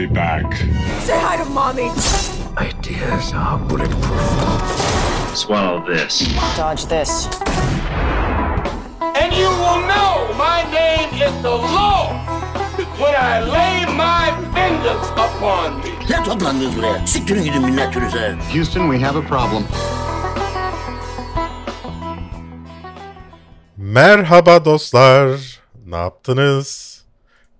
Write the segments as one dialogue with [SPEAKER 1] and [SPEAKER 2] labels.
[SPEAKER 1] be back.
[SPEAKER 2] Say hi to mommy.
[SPEAKER 3] Ideas are bulletproof.
[SPEAKER 4] Swallow this.
[SPEAKER 5] Dodge this.
[SPEAKER 6] And you will know my name is the Lord when I lay my fingers upon me.
[SPEAKER 3] Ne toplandınız buraya? Siktirin gidin millet türüse.
[SPEAKER 7] Houston, we have a problem.
[SPEAKER 8] Merhaba dostlar. Ne yaptınız?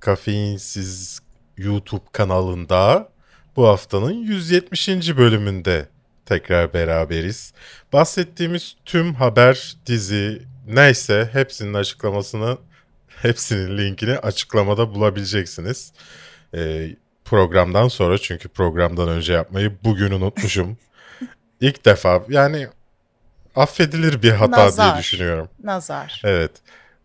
[SPEAKER 8] Kafeinsiz YouTube kanalında bu haftanın 170. bölümünde tekrar beraberiz. Bahsettiğimiz tüm haber, dizi neyse hepsinin açıklamasını, hepsinin linkini açıklamada bulabileceksiniz. Ee, programdan sonra çünkü programdan önce yapmayı bugün unutmuşum. İlk defa yani affedilir bir hata
[SPEAKER 9] Nazar.
[SPEAKER 8] diye düşünüyorum.
[SPEAKER 9] Nazar.
[SPEAKER 8] Evet.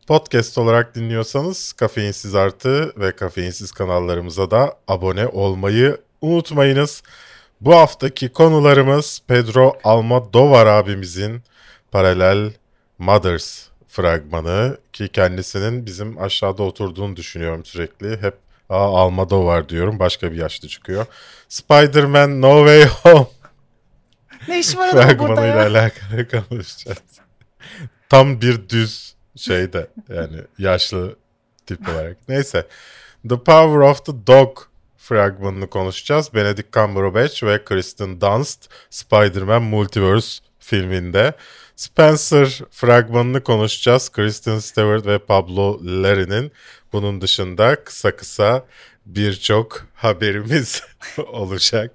[SPEAKER 8] Podcast olarak dinliyorsanız Kafeinsiz Artı ve Kafeinsiz kanallarımıza da abone olmayı unutmayınız. Bu haftaki konularımız Pedro Almodovar abimizin Paralel Mothers fragmanı ki kendisinin bizim aşağıda oturduğunu düşünüyorum sürekli. Hep Aa, Almodovar diyorum başka bir yaşlı çıkıyor. Spider-Man No Way Home
[SPEAKER 9] Ne işim var
[SPEAKER 8] fragmanıyla alakalı konuşacağız. Tam bir düz şeyde yani yaşlı tip olarak. Neyse. The Power of the Dog fragmanını konuşacağız. Benedict Cumberbatch ve Kristen Dunst Spider-Man Multiverse filminde. Spencer fragmanını konuşacağız. Kristen Stewart ve Pablo Larry'nin. Bunun dışında kısa kısa birçok haberimiz olacak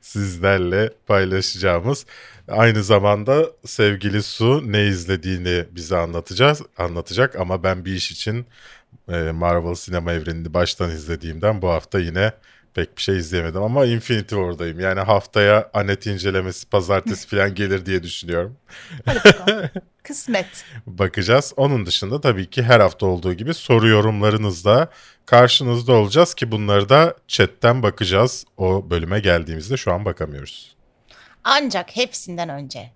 [SPEAKER 8] sizlerle paylaşacağımız. Aynı zamanda sevgili Su ne izlediğini bize anlatacağız, anlatacak ama ben bir iş için e, Marvel sinema evrenini baştan izlediğimden bu hafta yine pek bir şey izleyemedim ama Infinity War'dayım. Yani haftaya Anet incelemesi pazartesi falan gelir diye düşünüyorum.
[SPEAKER 9] Kısmet.
[SPEAKER 8] Bakacağız. Onun dışında tabii ki her hafta olduğu gibi soru yorumlarınızla karşınızda olacağız ki bunları da chatten bakacağız. O bölüme geldiğimizde şu an bakamıyoruz.
[SPEAKER 9] Ancak hepsinden önce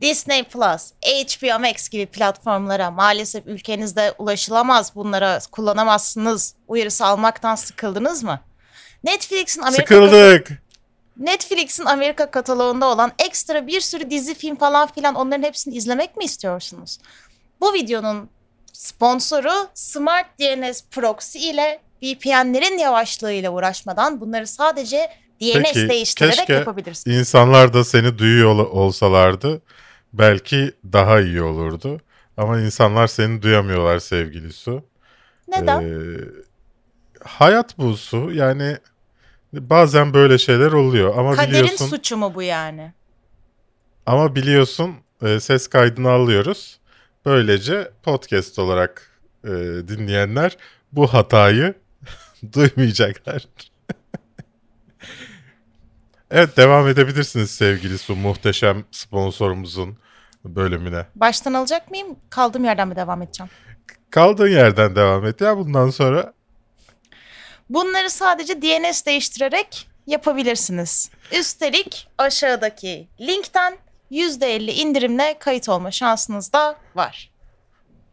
[SPEAKER 9] Disney Plus, HBO Max gibi platformlara maalesef ülkenizde ulaşılamaz bunlara kullanamazsınız uyarısı almaktan sıkıldınız mı? Netflix'in Amerika
[SPEAKER 8] Sıkıldık.
[SPEAKER 9] Netflix'in Amerika kataloğunda olan ekstra bir sürü dizi, film falan filan onların hepsini izlemek mi istiyorsunuz? Bu videonun sponsoru Smart DNS Proxy ile VPN'lerin yavaşlığıyla uğraşmadan bunları sadece DNS
[SPEAKER 8] Peki
[SPEAKER 9] değiştirerek
[SPEAKER 8] keşke
[SPEAKER 9] yapabilirsiniz.
[SPEAKER 8] insanlar da seni duyuyor ol- olsalardı belki daha iyi olurdu. Ama insanlar seni duyamıyorlar sevgili Su.
[SPEAKER 9] Neden?
[SPEAKER 8] Ee, hayat bu Su. Yani bazen böyle şeyler oluyor ama
[SPEAKER 9] Kaderin
[SPEAKER 8] biliyorsun
[SPEAKER 9] suçu mu bu yani?
[SPEAKER 8] ama biliyorsun e, ses kaydını alıyoruz. Böylece podcast olarak e, dinleyenler bu hatayı duymayacaklar. evet devam edebilirsiniz sevgili Su muhteşem sponsorumuzun bölümüne.
[SPEAKER 9] Baştan alacak mıyım? Kaldığım yerden mi devam edeceğim?
[SPEAKER 8] Kaldığın yerden devam et ya bundan sonra.
[SPEAKER 9] Bunları sadece DNS değiştirerek yapabilirsiniz. Üstelik aşağıdaki linkten %50 indirimle kayıt olma şansınız da var.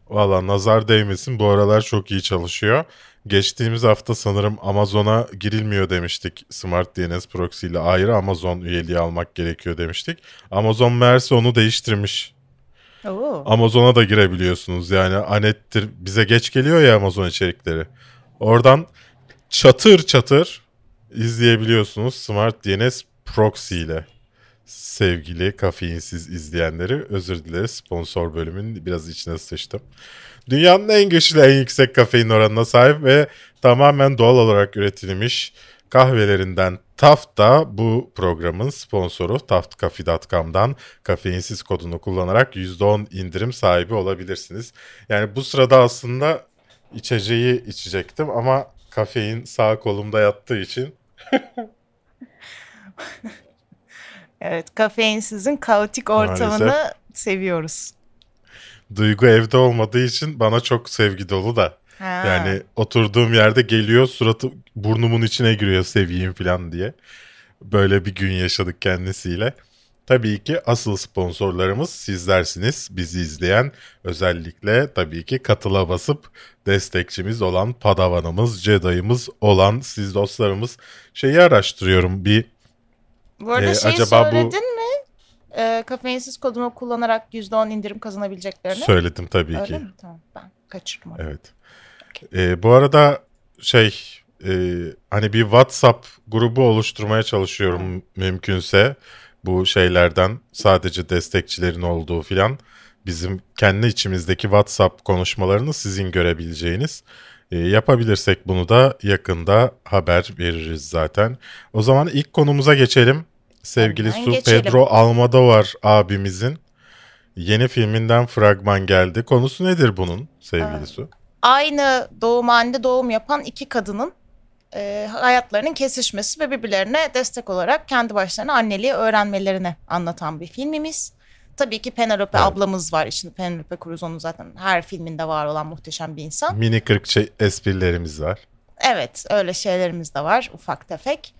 [SPEAKER 8] Valla nazar değmesin bu aralar çok iyi çalışıyor. Geçtiğimiz hafta sanırım Amazon'a girilmiyor demiştik. Smart DNS Proxy ile ayrı Amazon üyeliği almak gerekiyor demiştik. Amazon meğerse onu değiştirmiş.
[SPEAKER 9] Oo.
[SPEAKER 8] Amazon'a da girebiliyorsunuz. Yani Anet'tir bize geç geliyor ya Amazon içerikleri. Oradan çatır çatır izleyebiliyorsunuz Smart DNS Proxy ile. Sevgili kafeinsiz izleyenleri özür dileriz sponsor bölümün biraz içine sıçtım. Dünyanın en güçlü en yüksek kafein oranına sahip ve tamamen doğal olarak üretilmiş kahvelerinden Taft da bu programın sponsoru taftcafe.com'dan kafeinsiz kodunu kullanarak %10 indirim sahibi olabilirsiniz. Yani bu sırada aslında içeceği içecektim ama kafein sağ kolumda yattığı için
[SPEAKER 9] Evet, kafeinsizin kaotik ortamını
[SPEAKER 8] Maalesef.
[SPEAKER 9] seviyoruz.
[SPEAKER 8] Duygu evde olmadığı için bana çok sevgi dolu da.
[SPEAKER 9] Ha.
[SPEAKER 8] Yani oturduğum yerde geliyor suratı burnumun içine giriyor seveyim falan diye. Böyle bir gün yaşadık kendisiyle. Tabii ki asıl sponsorlarımız sizlersiniz. Bizi izleyen özellikle tabii ki katıla basıp destekçimiz olan Padavanımız, Jedi'ımız olan siz dostlarımız şeyi araştırıyorum. Bir
[SPEAKER 9] Bu arada
[SPEAKER 8] Ee,
[SPEAKER 9] şeyi
[SPEAKER 8] acaba bu-
[SPEAKER 9] söyledin mi? Ee, kafeinsiz kodumu kullanarak %10 indirim kazanabileceklerini.
[SPEAKER 8] söyledim tabii
[SPEAKER 9] Öyle
[SPEAKER 8] ki.
[SPEAKER 9] mi? Tamam ben kaçırdım onu.
[SPEAKER 8] Evet. Ee, bu arada şey e, hani bir WhatsApp grubu oluşturmaya çalışıyorum mümkünse bu şeylerden sadece destekçilerin olduğu filan bizim kendi içimizdeki WhatsApp konuşmalarını sizin görebileceğiniz E, yapabilirsek bunu da yakında haber veririz zaten. O zaman ilk konumuza geçelim. Sevgili
[SPEAKER 9] Hemen
[SPEAKER 8] Su
[SPEAKER 9] geçelim.
[SPEAKER 8] Pedro Almodovar abimizin yeni filminden fragman geldi. Konusu nedir bunun sevgili Su?
[SPEAKER 9] Aynı doğum halinde doğum yapan iki kadının e, hayatlarının kesişmesi ve birbirlerine destek olarak kendi başlarına anneliği öğrenmelerini anlatan bir filmimiz. Tabii ki Penelope
[SPEAKER 8] Evet.
[SPEAKER 9] ablamız var. İçinde Penelope Cruz onun zaten her filminde var olan muhteşem bir insan.
[SPEAKER 8] Mini 40 şey, esprilerimiz var.
[SPEAKER 9] Evet öyle şeylerimiz de var ufak tefek.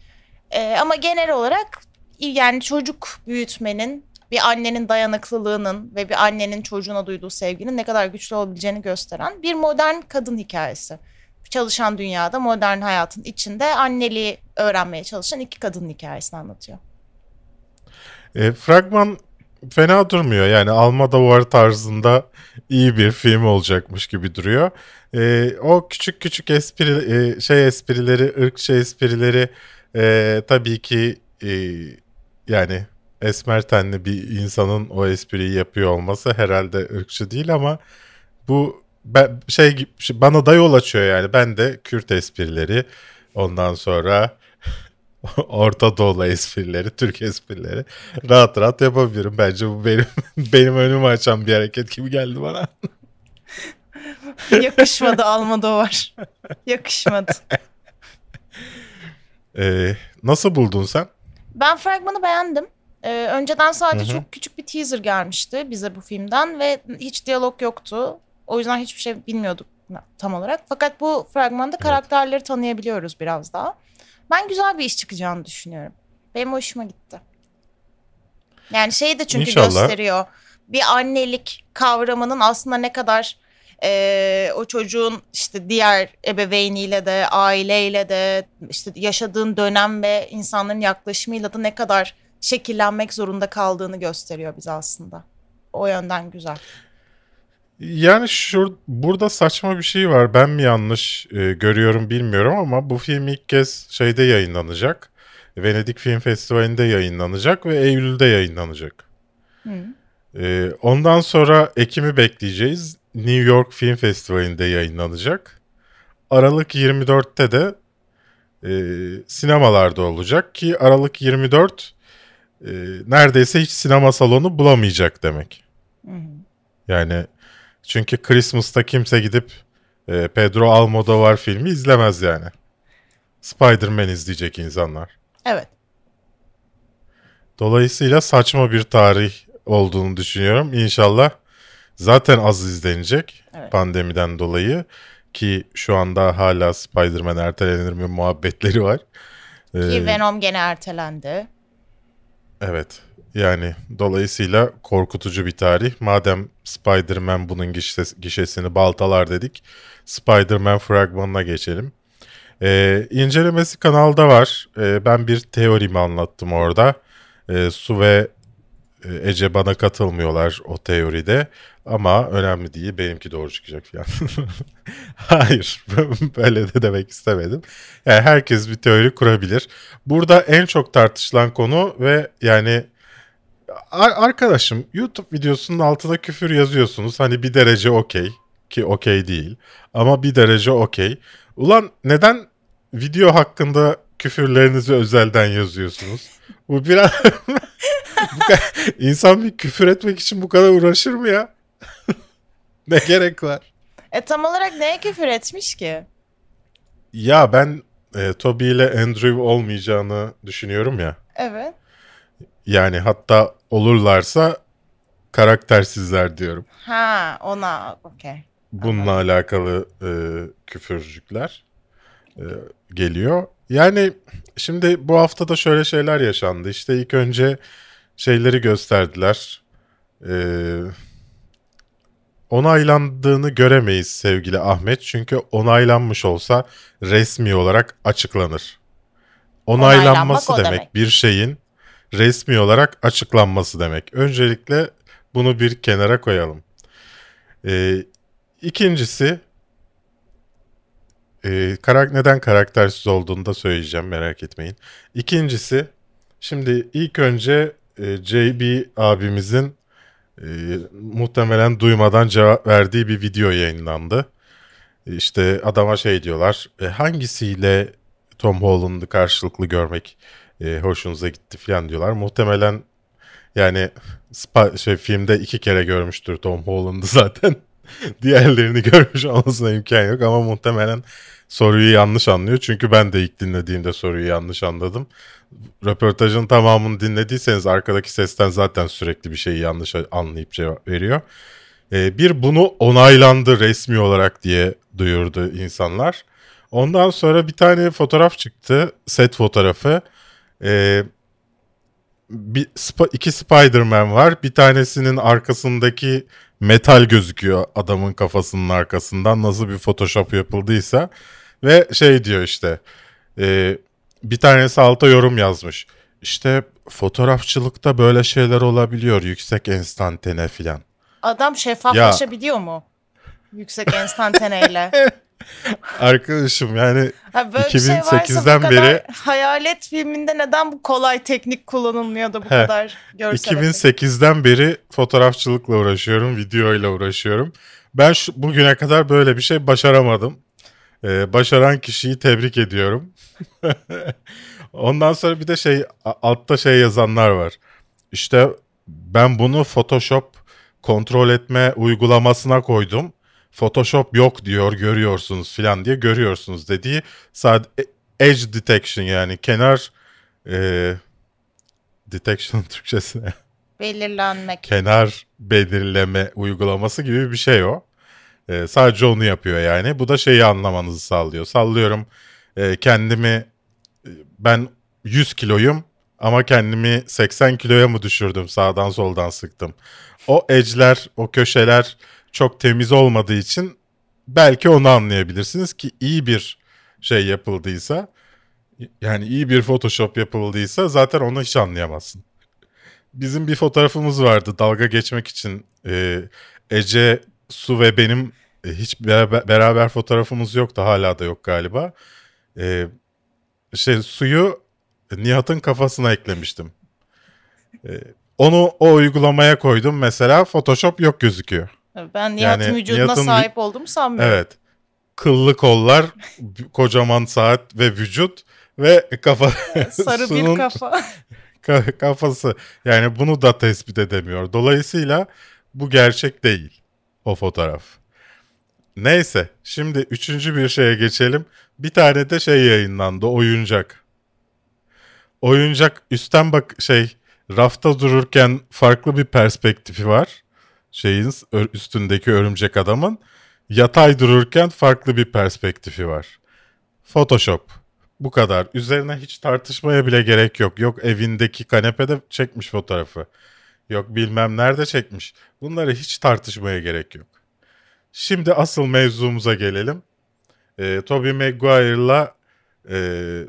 [SPEAKER 9] Ee, ama genel olarak yani çocuk büyütmenin bir annenin dayanıklılığının ve bir annenin çocuğuna duyduğu sevginin ne kadar güçlü olabileceğini gösteren bir modern kadın hikayesi. Çalışan dünyada modern hayatın içinde anneliği öğrenmeye çalışan iki kadın hikayesini anlatıyor.
[SPEAKER 8] E, fragman fena durmuyor. Yani Almodovar tarzında iyi bir film olacakmış gibi duruyor. E, o küçük küçük espri e, şey esprileri, ırkçı esprileri e, tabii ki e, yani esmer tenli bir insanın o espriyi yapıyor olması herhalde ırkçı değil ama bu ben, şey gibi- bana da yol açıyor yani. Ben de Kürt esprileri ondan sonra Orta Doğu esprileri, Türk esprileri rahat rahat yapabilirim. Bence bu benim benim önümü açan bir hareket gibi geldi bana.
[SPEAKER 9] Yakışmadı Almodovar. Yakışmadı.
[SPEAKER 8] Ee, nasıl buldun sen?
[SPEAKER 9] Ben fragmanı beğendim. Ee, önceden sadece çok küçük bir teaser gelmişti bize bu filmden ve hiç diyalog yoktu. O yüzden hiçbir şey bilmiyorduk tam olarak. Fakat bu fragmanda karakterleri tanıyabiliyoruz biraz daha. Ben güzel bir iş çıkacağını düşünüyorum. Benim hoşuma gitti. Yani şeyi de çünkü
[SPEAKER 8] İnşallah.
[SPEAKER 9] gösteriyor. Bir annelik kavramının aslında ne kadar eee, o çocuğun işte diğer ebeveyniyle de aileyle de işte yaşadığın dönem ve insanların yaklaşımıyla da ne kadar şekillenmek zorunda kaldığını gösteriyor bize aslında. O yönden güzel.
[SPEAKER 8] Yani şur burada saçma bir şey var. Ben mi yanlış e, görüyorum bilmiyorum ama bu film ilk kez şeyde yayınlanacak. Venedik Film Festivali'nde yayınlanacak ve Eylül'de yayınlanacak. E, ondan sonra Ekim'i bekleyeceğiz. New York Film Festivali'nde yayınlanacak. Aralık 24'te de e, sinemalarda olacak ki Aralık 24 e, neredeyse hiç sinema salonu bulamayacak demek. Yani çünkü Christmas'ta kimse gidip e, Pedro Almodovar filmi izlemez yani. Spider-Man izleyecek insanlar.
[SPEAKER 9] Evet.
[SPEAKER 8] Dolayısıyla saçma bir tarih olduğunu düşünüyorum. İnşallah zaten az izlenecek
[SPEAKER 9] Evet.
[SPEAKER 8] pandemiden dolayı ki şu anda hala Spider-Man ertelenir mi muhabbetleri var. Ee,
[SPEAKER 9] Ki Venom gene ertelendi.
[SPEAKER 8] Evet. Yani dolayısıyla korkutucu bir tarih. Madem Spider-Man bunun gişes- gişesini baltalar dedik. Spider-Man fragmanına geçelim. Ee, incelemesi kanalda var. Ee, ben bir teorimi anlattım orada. Ee, Su ve e, Ece bana katılmıyorlar o teoride. Ama önemli değil. Benimki doğru çıkacak falan. Hayır. Böyle de demek istemedim. Yani herkes bir teori kurabilir. Burada en çok tartışılan konu ve yani arkadaşım YouTube videosunun altına küfür yazıyorsunuz. Hani bir derece okey ki okey değil ama bir derece okey. Ulan neden video hakkında küfürlerinizi özelden yazıyorsunuz? Bu biraz bu kadar... insan bir küfür etmek için bu kadar uğraşır mı ya? ne gerek var?
[SPEAKER 9] E tam olarak neye küfür etmiş ki?
[SPEAKER 8] Ya ben e, Toby ile Andrew olmayacağını düşünüyorum ya.
[SPEAKER 9] Evet.
[SPEAKER 8] Yani hatta olurlarsa karaktersizler diyorum.
[SPEAKER 9] Ha ona okey.
[SPEAKER 8] Bununla alakalı e, küfürcükler e, geliyor. Yani şimdi bu hafta da şöyle şeyler yaşandı. İşte ilk önce şeyleri gösterdiler. Ee, onaylandığını göremeyiz sevgili Ahmet. Çünkü onaylanmış olsa resmi olarak açıklanır. Onaylanması demek,
[SPEAKER 9] demek.
[SPEAKER 8] bir şeyin resmi olarak açıklanması demek. Öncelikle bunu bir kenara koyalım. Ee, ikincisi e, karak neden karaktersiz olduğunu da söyleyeceğim merak etmeyin. İkincisi şimdi ilk önce e, JB abimizin e, muhtemelen duymadan cevap verdiği bir video yayınlandı. İşte adama şey diyorlar e, hangisiyle Tom Holland'ı karşılıklı görmek e, hoşunuza gitti falan diyorlar. Muhtemelen yani şey, filmde iki kere görmüştür Tom Holland'ı zaten. Diğerlerini görmüş olmasına imkan yok ama muhtemelen soruyu yanlış anlıyor. Çünkü ben de ilk dinlediğimde soruyu yanlış anladım. Röportajın tamamını dinlediyseniz arkadaki sesten zaten sürekli bir şeyi yanlış anlayıp cevap veriyor. Ee, bir bunu onaylandı resmi olarak diye duyurdu insanlar. Ondan sonra bir tane fotoğraf çıktı. Set fotoğrafı. Ee, bir, spa- iki Spider-Man var. Bir tanesinin arkasındaki metal gözüküyor adamın kafasının arkasından. Nasıl bir Photoshop yapıldıysa. Ve şey diyor işte. e, bir tanesi alta yorum yazmış. İşte fotoğrafçılıkta böyle şeyler olabiliyor. Yüksek enstantane filan.
[SPEAKER 9] Adam şeffaflaşabiliyor mu? Yüksek enstantaneyle.
[SPEAKER 8] Arkadaşım yani
[SPEAKER 9] Ha, böyle bir şey varsa
[SPEAKER 8] 2008'den
[SPEAKER 9] bu kadar
[SPEAKER 8] beri-
[SPEAKER 9] hayalet filminde neden bu kolay teknik kullanılmıyor da bu
[SPEAKER 8] He.
[SPEAKER 9] kadar görsel efekt?
[SPEAKER 8] 2008'den beri fotoğrafçılıkla uğraşıyorum, videoyla uğraşıyorum. Ben şu, bugüne kadar böyle bir şey başaramadım. Ee, başaran kişiyi tebrik ediyorum. Ondan sonra bir de şey altta şey yazanlar var. İşte ben bunu Photoshop kontrol etme uygulamasına koydum. Photoshop yok diyor görüyorsunuz filan diye görüyorsunuz dediği sadece edge detection yani kenar e, detection Türkçesi ne?
[SPEAKER 9] Belirlenmek.
[SPEAKER 8] kenar belirleme uygulaması gibi bir şey o. Ee, sadece onu yapıyor yani. Bu da şeyi anlamanızı sağlıyor. Sallıyorum e, kendimi e, ben 100 kiloyum ama kendimi 80 kiloya mı düşürdüm sağdan soldan sıktım. O edge'ler, o köşeler çok temiz olmadığı için belki onu anlayabilirsiniz ki iyi bir şey yapıldıysa yani iyi bir Photoshop yapıldıysa zaten onu hiç anlayamazsın bizim bir fotoğrafımız vardı dalga geçmek için. Ee, Ece, Su ve benim e, hiç beraber, beraber fotoğrafımız yoktu. Hala da yok galiba. Ee, şey suyu Nihat'ın kafasına eklemiştim. Ee, onu o uygulamaya koydum mesela Photoshop yok gözüküyor.
[SPEAKER 9] Ben Nihat'ın
[SPEAKER 8] Yani
[SPEAKER 9] vücuduna
[SPEAKER 8] Nihat'ın
[SPEAKER 9] sahip olduğumu sanmıyorum.
[SPEAKER 8] Evet. Kıllı kollar, kocaman saat ve vücut ve kafa
[SPEAKER 9] Sarı
[SPEAKER 8] Su'nun
[SPEAKER 9] bir kafa.
[SPEAKER 8] ka- kafası. Yani bunu da tespit edemiyor. Dolayısıyla bu gerçek değil o fotoğraf. Neyse şimdi üçüncü bir şeye geçelim. Bir tane de şey yayınlandı oyuncak. Oyuncak üstten bak şey rafta dururken farklı bir perspektifi var. Şeyin üstündeki örümcek adamın. Yatay dururken farklı bir perspektifi var. Photoshop. Bu kadar. Üzerine hiç tartışmaya bile gerek yok. Yok evindeki kanepede çekmiş fotoğrafı. Yok bilmem nerede çekmiş. Bunları hiç tartışmaya gerek yok. Şimdi asıl mevzumuza gelelim. Ee, Tobey Maguire'la e,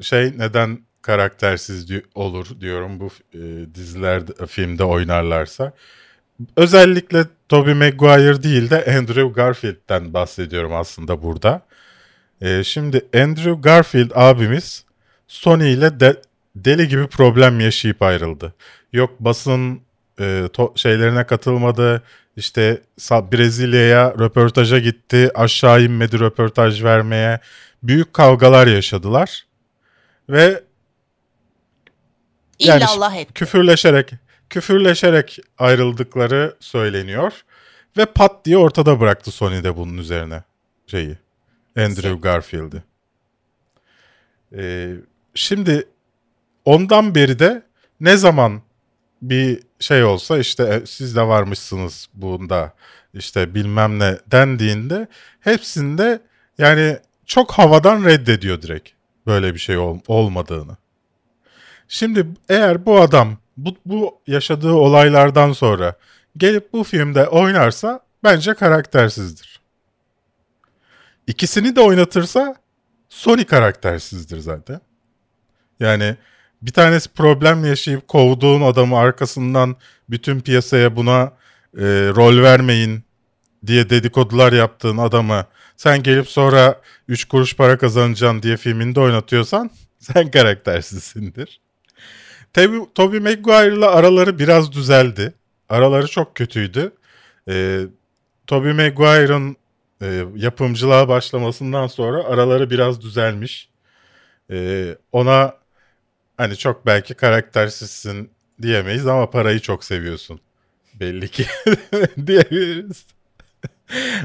[SPEAKER 8] şey neden karaktersiz di- olur diyorum bu e, dizilerde, filmde oynarlarsa. Özellikle Tobey Maguire değil de Andrew Garfield'den bahsediyorum aslında burada. Ee, şimdi Andrew Garfield abimiz Sony ile de- deli gibi problem yaşayıp ayrıldı. Yok basın e, to- şeylerine katılmadı. İşte Brezilya'ya röportaja gitti. Aşağı inmedi röportaj vermeye. Büyük kavgalar yaşadılar. Ve Yani
[SPEAKER 9] İllallah etti.
[SPEAKER 8] küfürleşerek küfürleşerek ayrıldıkları söyleniyor. Ve pat diye ortada bıraktı Sony de bunun üzerine şeyi. Andrew Garfield'i. Ee, şimdi ondan beri de ne zaman bir şey olsa işte e, siz de varmışsınız bunda işte bilmem ne dendiğinde hepsinde yani çok havadan reddediyor direkt böyle bir şey ol- olmadığını. Şimdi eğer bu adam bu, bu yaşadığı olaylardan sonra gelip bu filmde oynarsa bence karaktersizdir. İkisini de oynatırsa Sony karaktersizdir zaten. Yani bir tanesi problem yaşayıp kovduğun adamı arkasından bütün piyasaya buna e, rol vermeyin diye dedikodular yaptığın adamı sen gelip sonra 3 kuruş para kazanacaksın diye filminde oynatıyorsan sen karaktersizsindir. Tabi Tobey Maguire'la araları biraz düzeldi. Araları çok kötüydü. Ee, Tobey Maguire'ın e, yapımcılığa başlamasından sonra araları biraz düzelmiş. Ee, ona hani çok belki karaktersizsin diyemeyiz ama parayı çok seviyorsun. Belli ki diyebiliriz.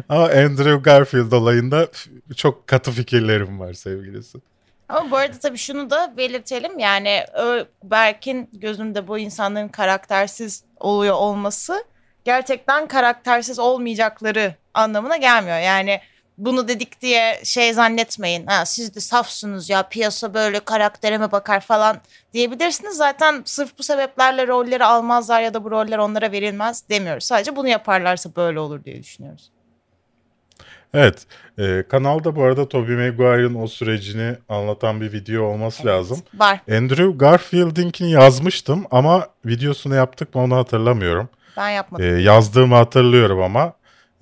[SPEAKER 8] ama Andrew Garfield olayında çok katı fikirlerim var sevgilisi.
[SPEAKER 9] Ama bu arada tabii şunu da belirtelim yani Berk'in gözünde bu insanların karaktersiz oluyor olması gerçekten karaktersiz olmayacakları anlamına gelmiyor. Yani bunu dedik diye şey zannetmeyin. Ha, siz de safsınız ya piyasa böyle karakterime bakar falan diyebilirsiniz. Zaten sırf bu sebeplerle rolleri almazlar ya da bu roller onlara verilmez demiyoruz. Sadece bunu yaparlarsa böyle olur diye düşünüyoruz.
[SPEAKER 8] Evet. E, kanalda bu arada Tobey Maguire'ın o sürecini anlatan bir video olması
[SPEAKER 9] Evet,
[SPEAKER 8] lazım.
[SPEAKER 9] Var.
[SPEAKER 8] Andrew Garfield'inkini yazmıştım ama videosunu yaptık mı onu hatırlamıyorum.
[SPEAKER 9] Ben yapmadım.
[SPEAKER 8] E, yazdığımı hatırlıyorum ama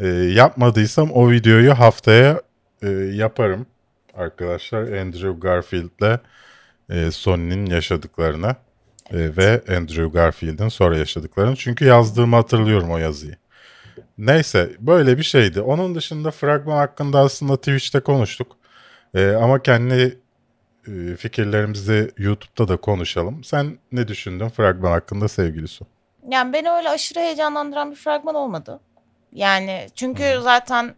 [SPEAKER 8] e, yapmadıysam o videoyu haftaya e, yaparım arkadaşlar. Andrew Garfield'le e, Sony'nin yaşadıklarını e, ve Andrew Garfield'in sonra yaşadıklarını. Çünkü yazdığımı hatırlıyorum o yazıyı. Neyse böyle bir şeydi. Onun dışında fragman hakkında aslında Twitch'te konuştuk. E, ama kendi e, fikirlerimizi YouTube'da da konuşalım. Sen ne düşündün fragman hakkında sevgili Su?
[SPEAKER 9] Yani beni öyle aşırı heyecanlandıran bir fragman olmadı. Yani çünkü zaten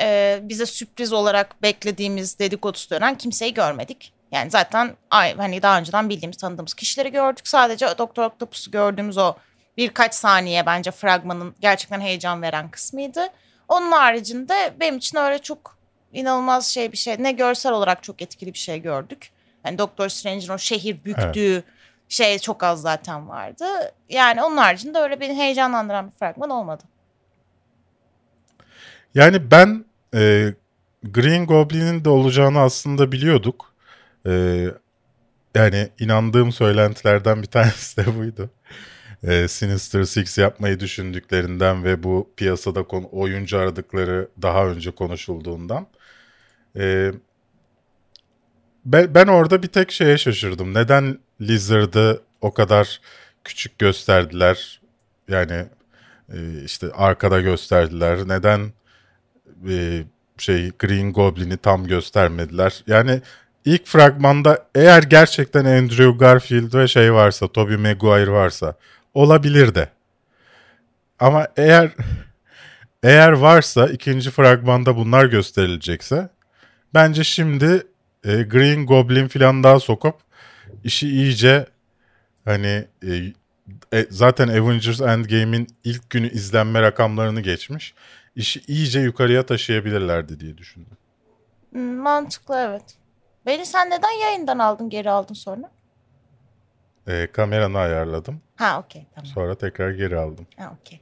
[SPEAKER 9] e, bize sürpriz olarak beklediğimiz dedikodusu dönen kimseyi görmedik. Yani zaten ay, hani daha önceden bildiğimiz tanıdığımız kişileri gördük. Sadece Doktor Octopus'u gördüğümüz o birkaç saniye bence fragmanın gerçekten heyecan veren kısmıydı. Onun haricinde benim için öyle çok inanılmaz şey bir şey. Ne görsel olarak çok etkili bir şey gördük. Yani Doktor Strange'in o şehir büktüğü şey çok az zaten vardı. Yani onun haricinde öyle beni heyecanlandıran bir fragman olmadı.
[SPEAKER 8] Yani ben e, Green Goblin'in de olacağını aslında biliyorduk. E, yani inandığım söylentilerden bir tanesi de buydu. E, Sinister Six yapmayı düşündüklerinden ve bu piyasada konu, oyuncu aradıkları daha önce konuşulduğundan. E, ben, ben orada bir tek şeye şaşırdım. Neden Lizard'ı o kadar küçük gösterdiler? Yani e, işte arkada gösterdiler. Neden e, şey Green Goblin'i tam göstermediler. Yani ilk fragmanda eğer gerçekten Andrew Garfield ve şey varsa, Tobey Maguire varsa olabilir de. Ama eğer eğer varsa ikinci fragmanda bunlar gösterilecekse bence şimdi e, Green Goblin falan daha sokup işi iyice hani e, e, zaten Avengers Endgame'in ilk günü izlenme rakamlarını geçmiş. İşi iyice yukarıya taşıyabilirlerdi diye düşündüm.
[SPEAKER 9] Hmm, Mantıklı evet. Beni sen neden yayından aldın geri aldın sonra?
[SPEAKER 8] E, kameranı ayarladım.
[SPEAKER 9] Ha okey tamam.
[SPEAKER 8] Sonra tekrar geri aldım.
[SPEAKER 9] Ha okey.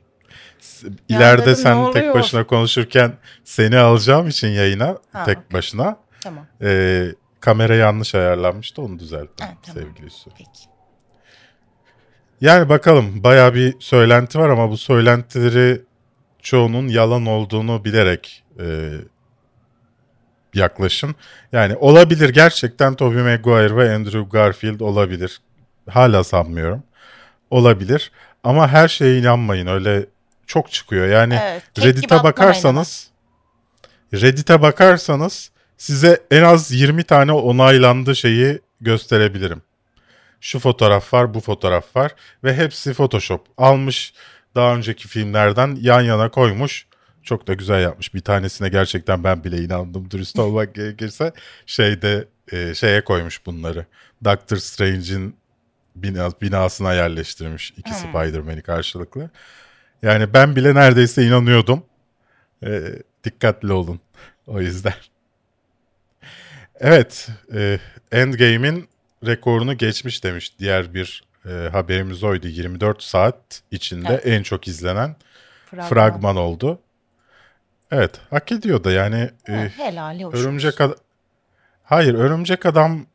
[SPEAKER 8] İleride
[SPEAKER 9] dedim,
[SPEAKER 8] sen tek başına konuşurken seni alacağım için yayına
[SPEAKER 9] Ha,
[SPEAKER 8] tek
[SPEAKER 9] okey.
[SPEAKER 8] başına
[SPEAKER 9] Tamam
[SPEAKER 8] e, kamera yanlış ayarlanmıştı onu düzelttim
[SPEAKER 9] Ha, tamam.
[SPEAKER 8] sevgili Su.
[SPEAKER 9] peki.
[SPEAKER 8] Yani bakalım baya bir söylenti var ama bu söylentileri çoğunun yalan olduğunu bilerek e, yaklaşın. Yani olabilir gerçekten Tobey Maguire ve Andrew Garfield olabilir. Hala sanmıyorum. Olabilir. Ama her şeye inanmayın. Öyle çok çıkıyor. Yani
[SPEAKER 9] Evet,
[SPEAKER 8] Reddit'e bakarsanız Reddit'e bakarsanız size en az 20 tane onaylandı şeyi gösterebilirim. Şu fotoğraf var, bu fotoğraf var ve hepsi Photoshop. Almış daha önceki filmlerden yan yana koymuş. Çok da güzel yapmış. Bir tanesine gerçekten ben bile inandım dürüst olmak gerekirse. Şeyde e, şeye koymuş bunları. Doctor Strange'in bina, binasına yerleştirmiş iki
[SPEAKER 9] Hmm.
[SPEAKER 8] Spider-Man'i karşılıklı. Yani ben bile neredeyse inanıyordum. E, dikkatli olun o yüzden. Evet, e, Endgame'in rekorunu geçmiş demiş diğer bir e, haberimiz oydu. 24 saat içinde
[SPEAKER 9] Evet.
[SPEAKER 8] en çok izlenen
[SPEAKER 9] Fragman.
[SPEAKER 8] fragman oldu. Evet, hak ediyor da yani e,
[SPEAKER 9] helali hoş
[SPEAKER 8] Örümcek. Adam... Hayır, Örümcek Adam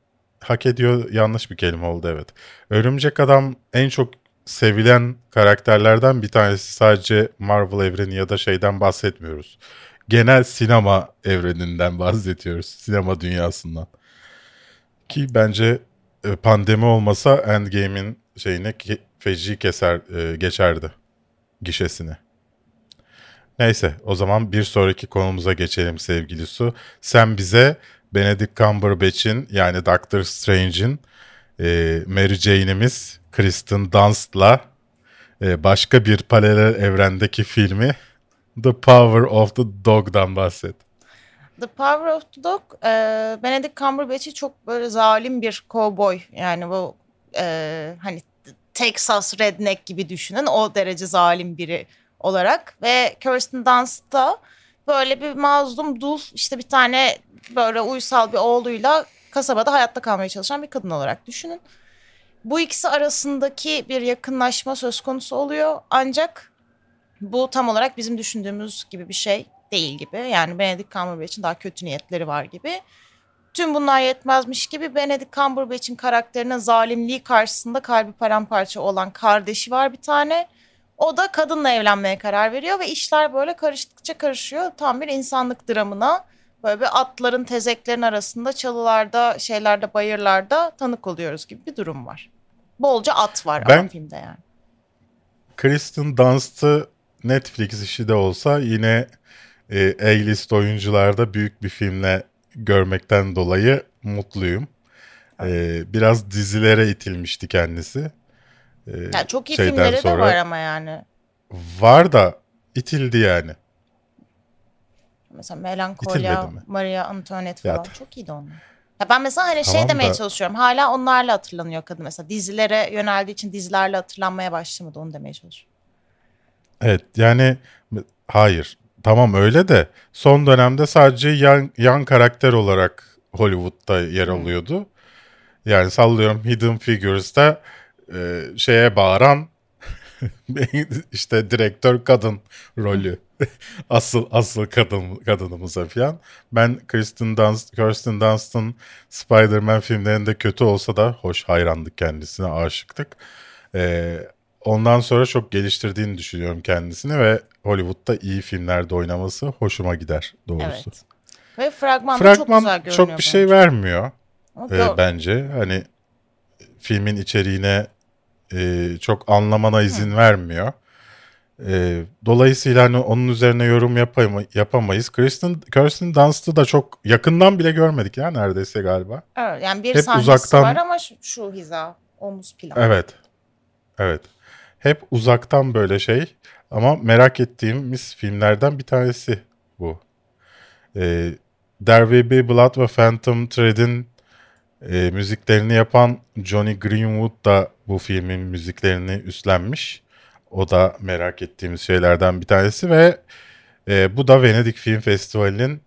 [SPEAKER 8] hak ediyor yanlış bir kelime oldu evet. Örümcek Adam en çok sevilen karakterlerden bir tanesi sadece Marvel evreni ya da şeyden bahsetmiyoruz. Genel sinema evreninden bahsediyoruz. Sinema dünyasından. Ki bence e, pandemi olmasa Endgame'in şeyine ke- feci keser e, geçerdi gişesini. Neyse o zaman bir sonraki konumuza geçelim sevgili Su. Sen bize Benedict Cumberbatch'in yani Doctor Strange'in e, Mary Jane'imiz Kristen Dunst'la e, başka bir paralel evrendeki filmi The Power of the Dog'dan bahset.
[SPEAKER 9] The Power of the Dog, e, Benedict Cumberbatch'i çok böyle zalim bir cowboy. Yani bu e, hani Texas redneck gibi düşünün. O derece zalim biri olarak. Ve Kirsten Dunst da böyle bir mazlum dul işte bir tane böyle uysal bir oğluyla kasabada hayatta kalmaya çalışan bir kadın olarak düşünün. Bu ikisi arasındaki bir yakınlaşma söz konusu oluyor. Ancak bu tam olarak bizim düşündüğümüz gibi bir şey değil gibi. Yani Benedict Cumberbatch'in daha kötü niyetleri var gibi. Tüm bunlar yetmezmiş gibi Benedict Cumberbatch'in karakterinin zalimliği karşısında kalbi paramparça olan kardeşi var bir tane. O da kadınla evlenmeye karar veriyor ve işler böyle karıştıkça karışıyor. Tam bir insanlık dramına böyle bir atların tezeklerin arasında çalılarda şeylerde bayırlarda tanık oluyoruz gibi bir durum var. Bolca at var
[SPEAKER 8] Ben-
[SPEAKER 9] ama filmde yani.
[SPEAKER 8] Kristen Dunst'ı Netflix işi de olsa yine e, A-list oyuncularda büyük bir filmle görmekten dolayı mutluyum. E, biraz dizilere itilmişti kendisi. E,
[SPEAKER 9] Yani çok iyi filmleri de
[SPEAKER 8] sonra-
[SPEAKER 9] var ama yani.
[SPEAKER 8] Var da itildi yani.
[SPEAKER 9] Mesela
[SPEAKER 8] mi?
[SPEAKER 9] Maria Antoinette
[SPEAKER 8] Ya
[SPEAKER 9] falan
[SPEAKER 8] ta-
[SPEAKER 9] çok iyiydi onlar. Ya ben mesela hani şey
[SPEAKER 8] Tamam
[SPEAKER 9] demeye
[SPEAKER 8] da-
[SPEAKER 9] çalışıyorum. Hala onlarla hatırlanıyor kadın mesela. Dizilere yöneldiği için dizilerle hatırlanmaya başlamadı onu demeye çalışıyorum.
[SPEAKER 8] Evet yani hayır tamam öyle de son dönemde sadece yan, yan karakter olarak Hollywood'da yer alıyordu. Yani sallıyorum Hidden Figures'ta e, şeye bağıran işte direktör kadın rolü. asıl asıl kadın kadınımıza falan. Ben Kristen Dunst, Kirsten Dunst'ın Spider-Man filmlerinde kötü olsa da hoş hayrandık kendisine, aşıktık. Ee, ondan sonra çok geliştirdiğini düşünüyorum kendisini ve Hollywood'da iyi filmlerde oynaması hoşuma gider doğrusu.
[SPEAKER 9] Evet. Ve fragman, da çok
[SPEAKER 8] Fragman
[SPEAKER 9] güzel
[SPEAKER 8] çok,
[SPEAKER 9] görünüyor.
[SPEAKER 8] bir şey
[SPEAKER 9] bence.
[SPEAKER 8] vermiyor
[SPEAKER 9] Ama
[SPEAKER 8] e, bence. Hani filmin içeriğine e, çok anlamana izin vermiyor. E, dolayısıyla hani onun üzerine yorum yapama- yapamayız. Kristen, Kirsten Dunst'ı da çok yakından bile görmedik ya neredeyse galiba.
[SPEAKER 9] Evet, yani bir
[SPEAKER 8] hep
[SPEAKER 9] sahnesi
[SPEAKER 8] uzaktan-
[SPEAKER 9] var ama şu, şu hiza, omuz plan.
[SPEAKER 8] Evet. Evet. Hep uzaktan böyle şey ama merak ettiğimiz filmlerden bir tanesi bu. Ee, There Will Be Blood ve Phantom Thread'in e, müziklerini yapan Johnny Greenwood da bu filmin müziklerini üstlenmiş. O da merak ettiğimiz şeylerden bir tanesi ve e, bu da Venedik Film Festivali'nin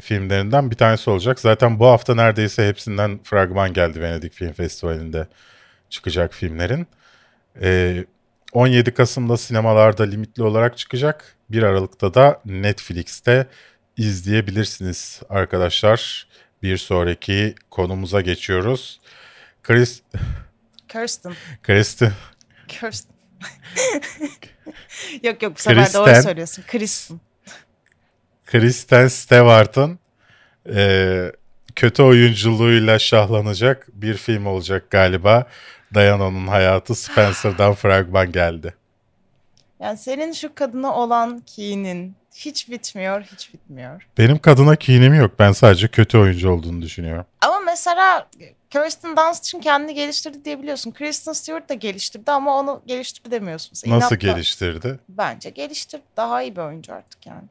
[SPEAKER 8] filmlerinden bir tanesi olacak. Zaten bu hafta neredeyse hepsinden fragman geldi Venedik Film Festivali'nde çıkacak filmlerin. Ee, 17 Kasım'da sinemalarda limitli olarak çıkacak. 1 Aralık'ta da Netflix'te izleyebilirsiniz arkadaşlar. Bir sonraki konumuza geçiyoruz. Chris,
[SPEAKER 9] Kirsten.
[SPEAKER 8] Kristen,
[SPEAKER 9] Kirsten. yok yok bu sefer
[SPEAKER 8] Kristen.
[SPEAKER 9] doğru söylüyorsun. Kristen.
[SPEAKER 8] Kristen Stewart'ın e, kötü oyunculuğuyla şahlanacak bir film olacak galiba. Diana'nın hayatı Spencer'dan fragman geldi.
[SPEAKER 9] Yani senin şu kadına olan kinin hiç bitmiyor, hiç bitmiyor.
[SPEAKER 8] Benim kadına kinim yok. Ben sadece kötü oyuncu olduğunu düşünüyorum.
[SPEAKER 9] Ama mesela Kirsten Dunst için kendini geliştirdi diyebiliyorsun. Kristen Stewart da geliştirdi ama onu geliştirdi demiyorsun. Mesela
[SPEAKER 8] Nasıl
[SPEAKER 9] inatla-
[SPEAKER 8] geliştirdi?
[SPEAKER 9] Bence geliştirdi. Daha iyi bir oyuncu artık yani.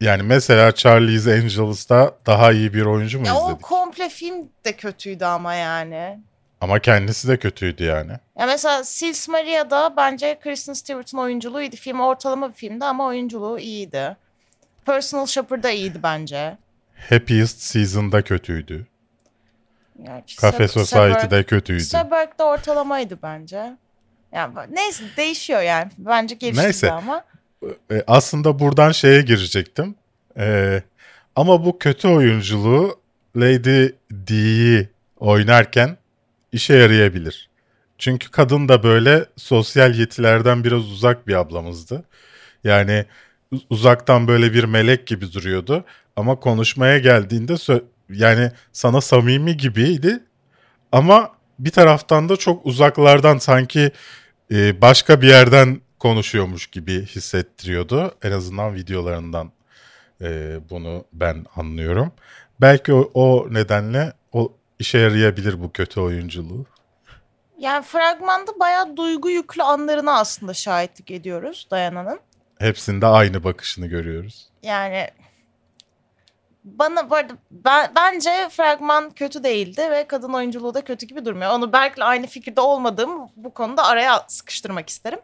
[SPEAKER 8] Yani mesela Charlie's Angels'ta daha iyi bir oyuncu mu
[SPEAKER 9] Ya o
[SPEAKER 8] izledik?
[SPEAKER 9] komple film de kötüydü ama yani.
[SPEAKER 8] Ama kendisi de kötüydü yani.
[SPEAKER 9] Ya mesela Sils Maria'da bence Kristen Stewart'ın oyunculuğu iyiydi. Film ortalama bir filmdi ama oyunculuğu iyiydi. Personal Shopper da iyiydi bence.
[SPEAKER 8] Happiest Season'da kötüydü.
[SPEAKER 9] Gerçi
[SPEAKER 8] Cafe Society'de kötüydü.
[SPEAKER 9] Suburb'da ortalamaydı bence. Yani neyse değişiyor yani. Bence gelişti
[SPEAKER 8] Neyse.
[SPEAKER 9] ama.
[SPEAKER 8] E, aslında buradan şeye girecektim. E, ama bu kötü oyunculuğu Lady D'yi oynarken işe yarayabilir. Çünkü kadın da böyle sosyal yetilerden biraz uzak bir ablamızdı. Yani uzaktan böyle bir melek gibi duruyordu. Ama konuşmaya geldiğinde sö- yani sana samimi gibiydi. Ama bir taraftan da çok uzaklardan sanki e, başka bir yerden konuşuyormuş gibi hissettiriyordu. En azından videolarından e, bunu ben anlıyorum. Belki o, o nedenle o işe yarayabilir bu kötü oyunculuğu.
[SPEAKER 9] Yani fragmanda bayağı duygu yüklü anlarına aslında şahitlik ediyoruz Dayana'nın.
[SPEAKER 8] Hepsinde aynı bakışını görüyoruz.
[SPEAKER 9] Yani bana bu arada ben, bence fragman kötü değildi ve kadın oyunculuğu da kötü gibi durmuyor. Onu Berk'le aynı fikirde olmadığım bu konuda araya sıkıştırmak isterim.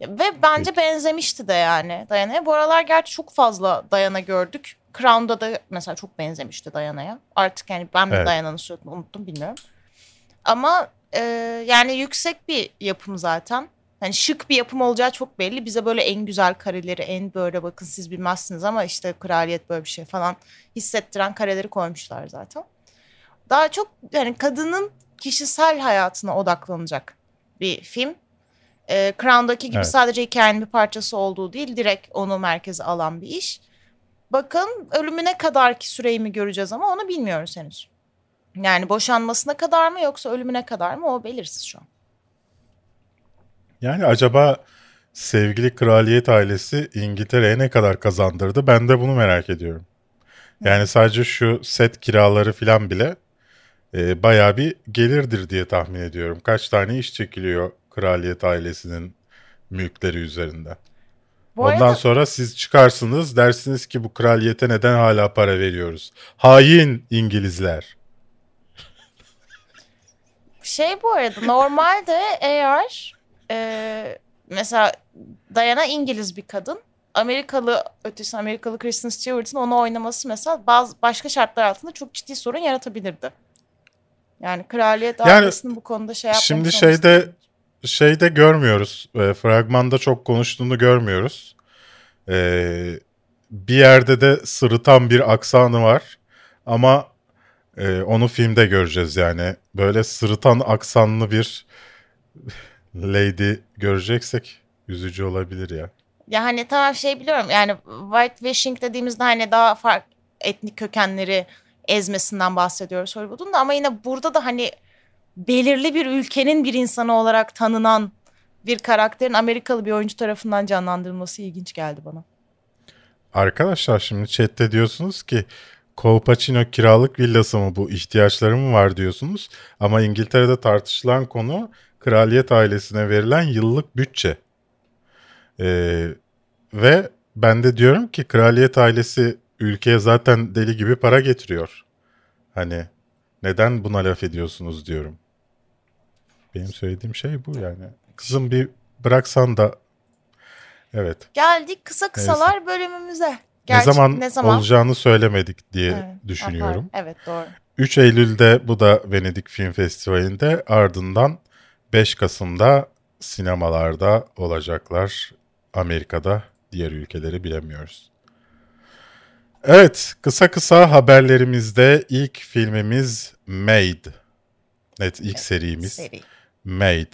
[SPEAKER 9] Ve bence benzemişti de yani Dayana'ya. Bu aralar gerçi çok fazla Dayana gördük. Crown'da da mesela çok benzemişti Dayana'ya. Artık yani ben mi
[SPEAKER 8] Evet.
[SPEAKER 9] Dayana'nın suratını unuttum bilmiyorum. Ama e, yani yüksek bir yapım zaten. Hani şık bir yapım olacağı çok belli. Bize böyle en güzel kareleri, en böyle bakın siz bilmezsiniz ama işte kraliyet böyle bir şey falan hissettiren kareleri koymuşlar zaten. Daha çok yani kadının kişisel hayatına odaklanacak bir film. Ee, Crown'daki gibi
[SPEAKER 8] Evet.
[SPEAKER 9] sadece hikayenin bir parçası olduğu değil, direkt onu merkeze alan bir iş. Bakın ölümüne kadar ki süreyi mi göreceğiz ama onu bilmiyoruz henüz. Yani boşanmasına kadar mı yoksa ölümüne kadar mı o belirsiz şu an.
[SPEAKER 8] Yani acaba sevgili kraliyet ailesi İngiltere'ye ne kadar kazandırdı? Ben de bunu merak ediyorum. Yani sadece şu set kiraları falan bile e, bayağı bir gelirdir diye tahmin ediyorum. Kaç tane iş çekiliyor kraliyet ailesinin mülkleri üzerinden.
[SPEAKER 9] Bu
[SPEAKER 8] Ondan
[SPEAKER 9] arada
[SPEAKER 8] sonra siz çıkarsınız dersiniz ki bu kraliyete neden hala para veriyoruz? Hain İngilizler.
[SPEAKER 9] şey bu arada normalde eğer e, mesela Diana İngiliz bir kadın. Amerikalı ötesi Amerikalı Kristen Stewart'ın onu oynaması mesela bazı başka şartlar altında çok ciddi sorun yaratabilirdi. Yani kraliyet
[SPEAKER 8] Yani
[SPEAKER 9] ailesinin bu konuda şey yapmamış
[SPEAKER 8] Şimdi
[SPEAKER 9] olması
[SPEAKER 8] şeyde
[SPEAKER 9] değil.
[SPEAKER 8] şeyde görmüyoruz. E, fragmanda çok konuştuğunu görmüyoruz. E, bir yerde de sırıtan bir aksanı var. Ama e, onu filmde göreceğiz yani. Böyle sırıtan aksanlı bir lady göreceksek üzücü olabilir ya.
[SPEAKER 9] Ya hani tamam şey biliyorum yani whitewashing dediğimizde hani daha farklı etnik kökenleri ezmesinden bahsediyoruz Hollywood'un da ama yine burada da hani belirli bir ülkenin bir insanı olarak tanınan bir karakterin Amerikalı bir oyuncu tarafından canlandırılması ilginç geldi bana.
[SPEAKER 8] Arkadaşlar şimdi chatte diyorsunuz ki Kolpaçino kiralık villası mı bu ihtiyaçları mı var diyorsunuz. Ama İngiltere'de tartışılan konu kraliyet ailesine verilen yıllık bütçe. Ee, ve ben de diyorum ki kraliyet ailesi ülkeye zaten deli gibi para getiriyor. Hani neden buna laf ediyorsunuz diyorum. Benim söylediğim şey bu yani. Kızım bir bıraksan da evet.
[SPEAKER 9] Geldik kısa kısalar bölümümüze. Gerçi
[SPEAKER 8] ne zaman, olacağını söylemedik diye
[SPEAKER 9] Evet,
[SPEAKER 8] düşünüyorum.
[SPEAKER 9] aha, Evet doğru.
[SPEAKER 8] 3 Eylül'de bu da Venedik Film Festivali'nde ardından 5 Kasım'da sinemalarda olacaklar. Amerika'da diğer ülkeleri bilemiyoruz. Evet kısa kısa haberlerimizde ilk filmimiz Made. Evet ilk serimiz
[SPEAKER 9] Seri.
[SPEAKER 8] Made.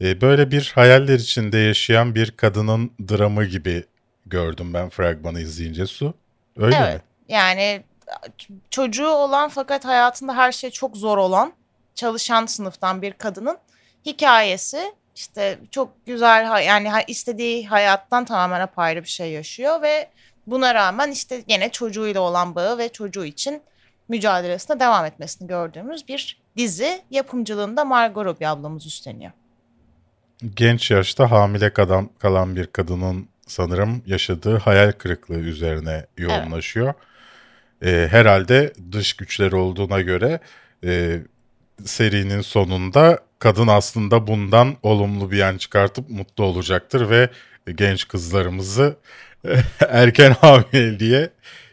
[SPEAKER 8] Ee, böyle bir hayaller içinde yaşayan bir kadının dramı gibi gördüm ben fragmanı izleyince Su. Öyle
[SPEAKER 9] Evet.
[SPEAKER 8] mi?
[SPEAKER 9] Yani çocuğu olan fakat hayatında her şey çok zor olan çalışan sınıftan bir kadının hikayesi işte çok güzel yani istediği hayattan tamamen apayrı bir şey yaşıyor ve buna rağmen işte yine çocuğuyla olan bağı ve çocuğu için mücadelesine devam etmesini gördüğümüz bir dizi yapımcılığında Margot Robbie ablamız üstleniyor.
[SPEAKER 8] Genç yaşta hamile kalan, kalan bir kadının sanırım yaşadığı hayal kırıklığı üzerine yoğunlaşıyor. Ee, herhalde dış güçler olduğuna göre e, serinin sonunda kadın aslında bundan olumlu bir yan çıkartıp mutlu olacaktır ve genç kızlarımızı erken hamileliğe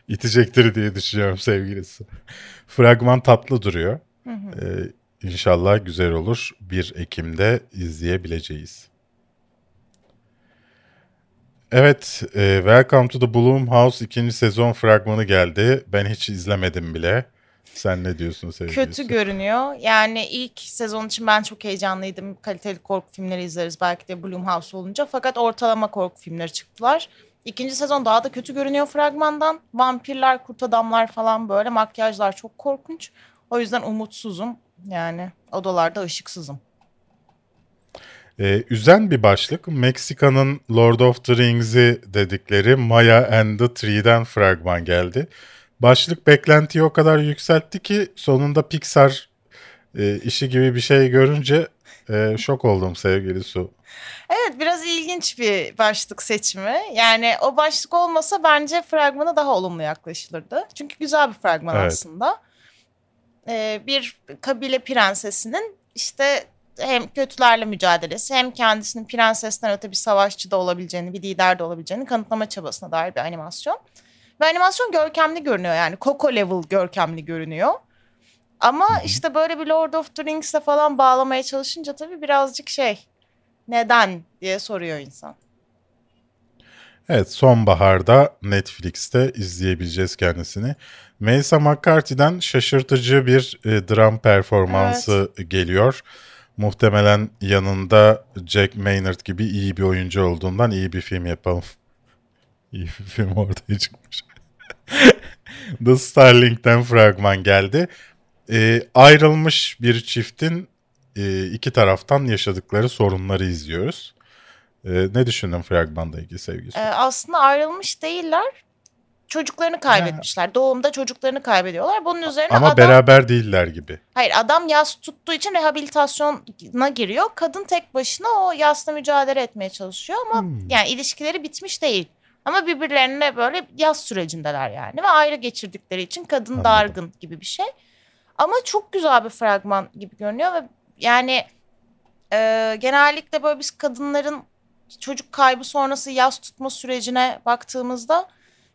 [SPEAKER 8] itecektir diye düşünüyorum sevgilisi. Fragman tatlı duruyor. Ee, inşallah güzel olur. 1 Ekim'de izleyebileceğiz. Evet, e, Welcome to the Bloom House ikinci sezon fragmanı geldi. Ben hiç izlemedim bile. Sen ne diyorsun sevgilisi?
[SPEAKER 9] Kötü görünüyor. Yani ilk sezon için ben çok heyecanlıydım. Kaliteli korku filmleri izleriz belki de Blumhouse olunca. Fakat ortalama korku filmleri çıktılar. İkinci sezon daha da kötü görünüyor fragmandan. Vampirler, kurt adamlar falan böyle. Makyajlar çok korkunç. O yüzden umutsuzum. Yani odalarda ışıksızım.
[SPEAKER 8] Ee, üzen bir başlık. Meksika'nın Lord of the Rings'i dedikleri Maya and the Tree'den fragman geldi. Başlık beklentiyi o kadar yükseltti ki sonunda Pixar e, işi gibi bir şey görünce e, şok oldum sevgili Su.
[SPEAKER 9] Evet biraz ilginç bir başlık seçimi. Yani o başlık olmasa bence fragmana daha olumlu yaklaşılırdı. Çünkü güzel bir fragman
[SPEAKER 8] Evet.
[SPEAKER 9] aslında. Ee, bir kabile prensesinin işte hem kötülerle mücadelesi hem kendisinin prensesten öte bir savaşçı da olabileceğini, bir lider de olabileceğini kanıtlama çabasına dair bir animasyon. Ve animasyon görkemli görünüyor yani Coco level görkemli görünüyor. Ama işte böyle bir Lord of the Rings'e falan bağlamaya çalışınca tabii birazcık şey neden diye soruyor insan.
[SPEAKER 8] Evet sonbaharda Netflix'te izleyebileceğiz kendisini. Melissa McCarthy'den şaşırtıcı bir e, dram performansı geliyor. Muhtemelen yanında Jack Maynard gibi iyi bir oyuncu olduğundan iyi bir film yapalım. İyi bir film ortaya çıkmış. The Starling'den fragman geldi. E, ayrılmış bir çiftin e, iki taraftan yaşadıkları sorunları izliyoruz. E, ne düşündün fragmanda ilgili sevgili?
[SPEAKER 9] Ee, aslında ayrılmış değiller. Çocuklarını kaybetmişler. Doğumda çocuklarını kaybediyorlar. Bunun üzerine
[SPEAKER 8] Ama
[SPEAKER 9] adam
[SPEAKER 8] beraber değiller gibi.
[SPEAKER 9] hayır adam yas tuttuğu için rehabilitasyona giriyor. Kadın tek başına o yasla mücadele etmeye çalışıyor ama
[SPEAKER 8] Hmm.
[SPEAKER 9] yani ilişkileri bitmiş değil. Ama birbirlerine böyle yaz sürecindeler yani ve ayrı geçirdikleri için kadın
[SPEAKER 8] Anladım.
[SPEAKER 9] dargın gibi bir şey. Ama çok güzel bir fragman gibi görünüyor ve yani e, genellikle böyle biz kadınların çocuk kaybı sonrası yaz tutma sürecine baktığımızda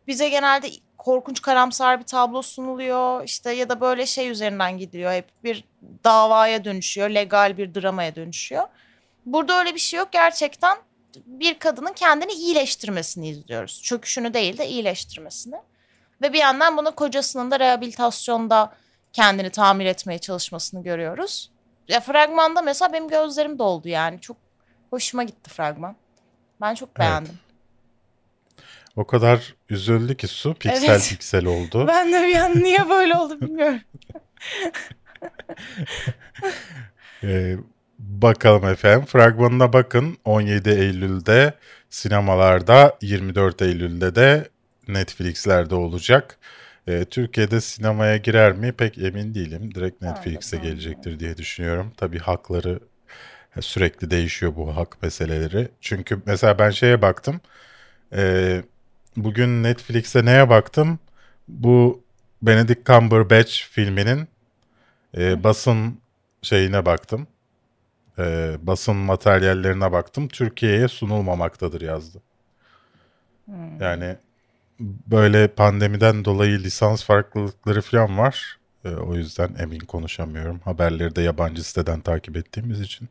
[SPEAKER 9] bize genelde korkunç karamsar bir tablo sunuluyor işte ya da böyle şey üzerinden gidiliyor hep bir davaya dönüşüyor legal bir dramaya dönüşüyor. Burada öyle bir şey yok gerçekten bir kadının kendini iyileştirmesini izliyoruz. Çöküşünü değil de iyileştirmesini. Ve bir yandan bunu kocasının da rehabilitasyonda kendini tamir etmeye çalışmasını görüyoruz. Ya fragmanda mesela benim gözlerim doldu yani. Çok hoşuma gitti fragman. Ben çok
[SPEAKER 8] Evet.
[SPEAKER 9] beğendim.
[SPEAKER 8] O kadar üzüldü ki su piksel
[SPEAKER 9] Evet.
[SPEAKER 8] piksel oldu.
[SPEAKER 9] Ben de bir an niye böyle oldu bilmiyorum.
[SPEAKER 8] Ee, bakalım efendim. Fragmanına bakın. 17 Eylül'de sinemalarda, 24 Eylül'de de Netflix'lerde olacak. Ee, Türkiye'de sinemaya girer mi pek emin değilim. Direkt Netflix'e gelecektir diye düşünüyorum. Tabii hakları sürekli değişiyor bu hak meseleleri. Çünkü mesela ben şeye baktım. Ee, bugün Netflix'e neye baktım? Bu Benedict Cumberbatch filminin e, basın şeyine baktım. Ee, basın materyallerine baktım. Türkiye'ye sunulmamaktadır yazdı. Yani böyle pandemiden dolayı lisans farklılıkları falan var. Ee, o yüzden emin konuşamıyorum. Haberleri de yabancı siteden takip ettiğimiz için.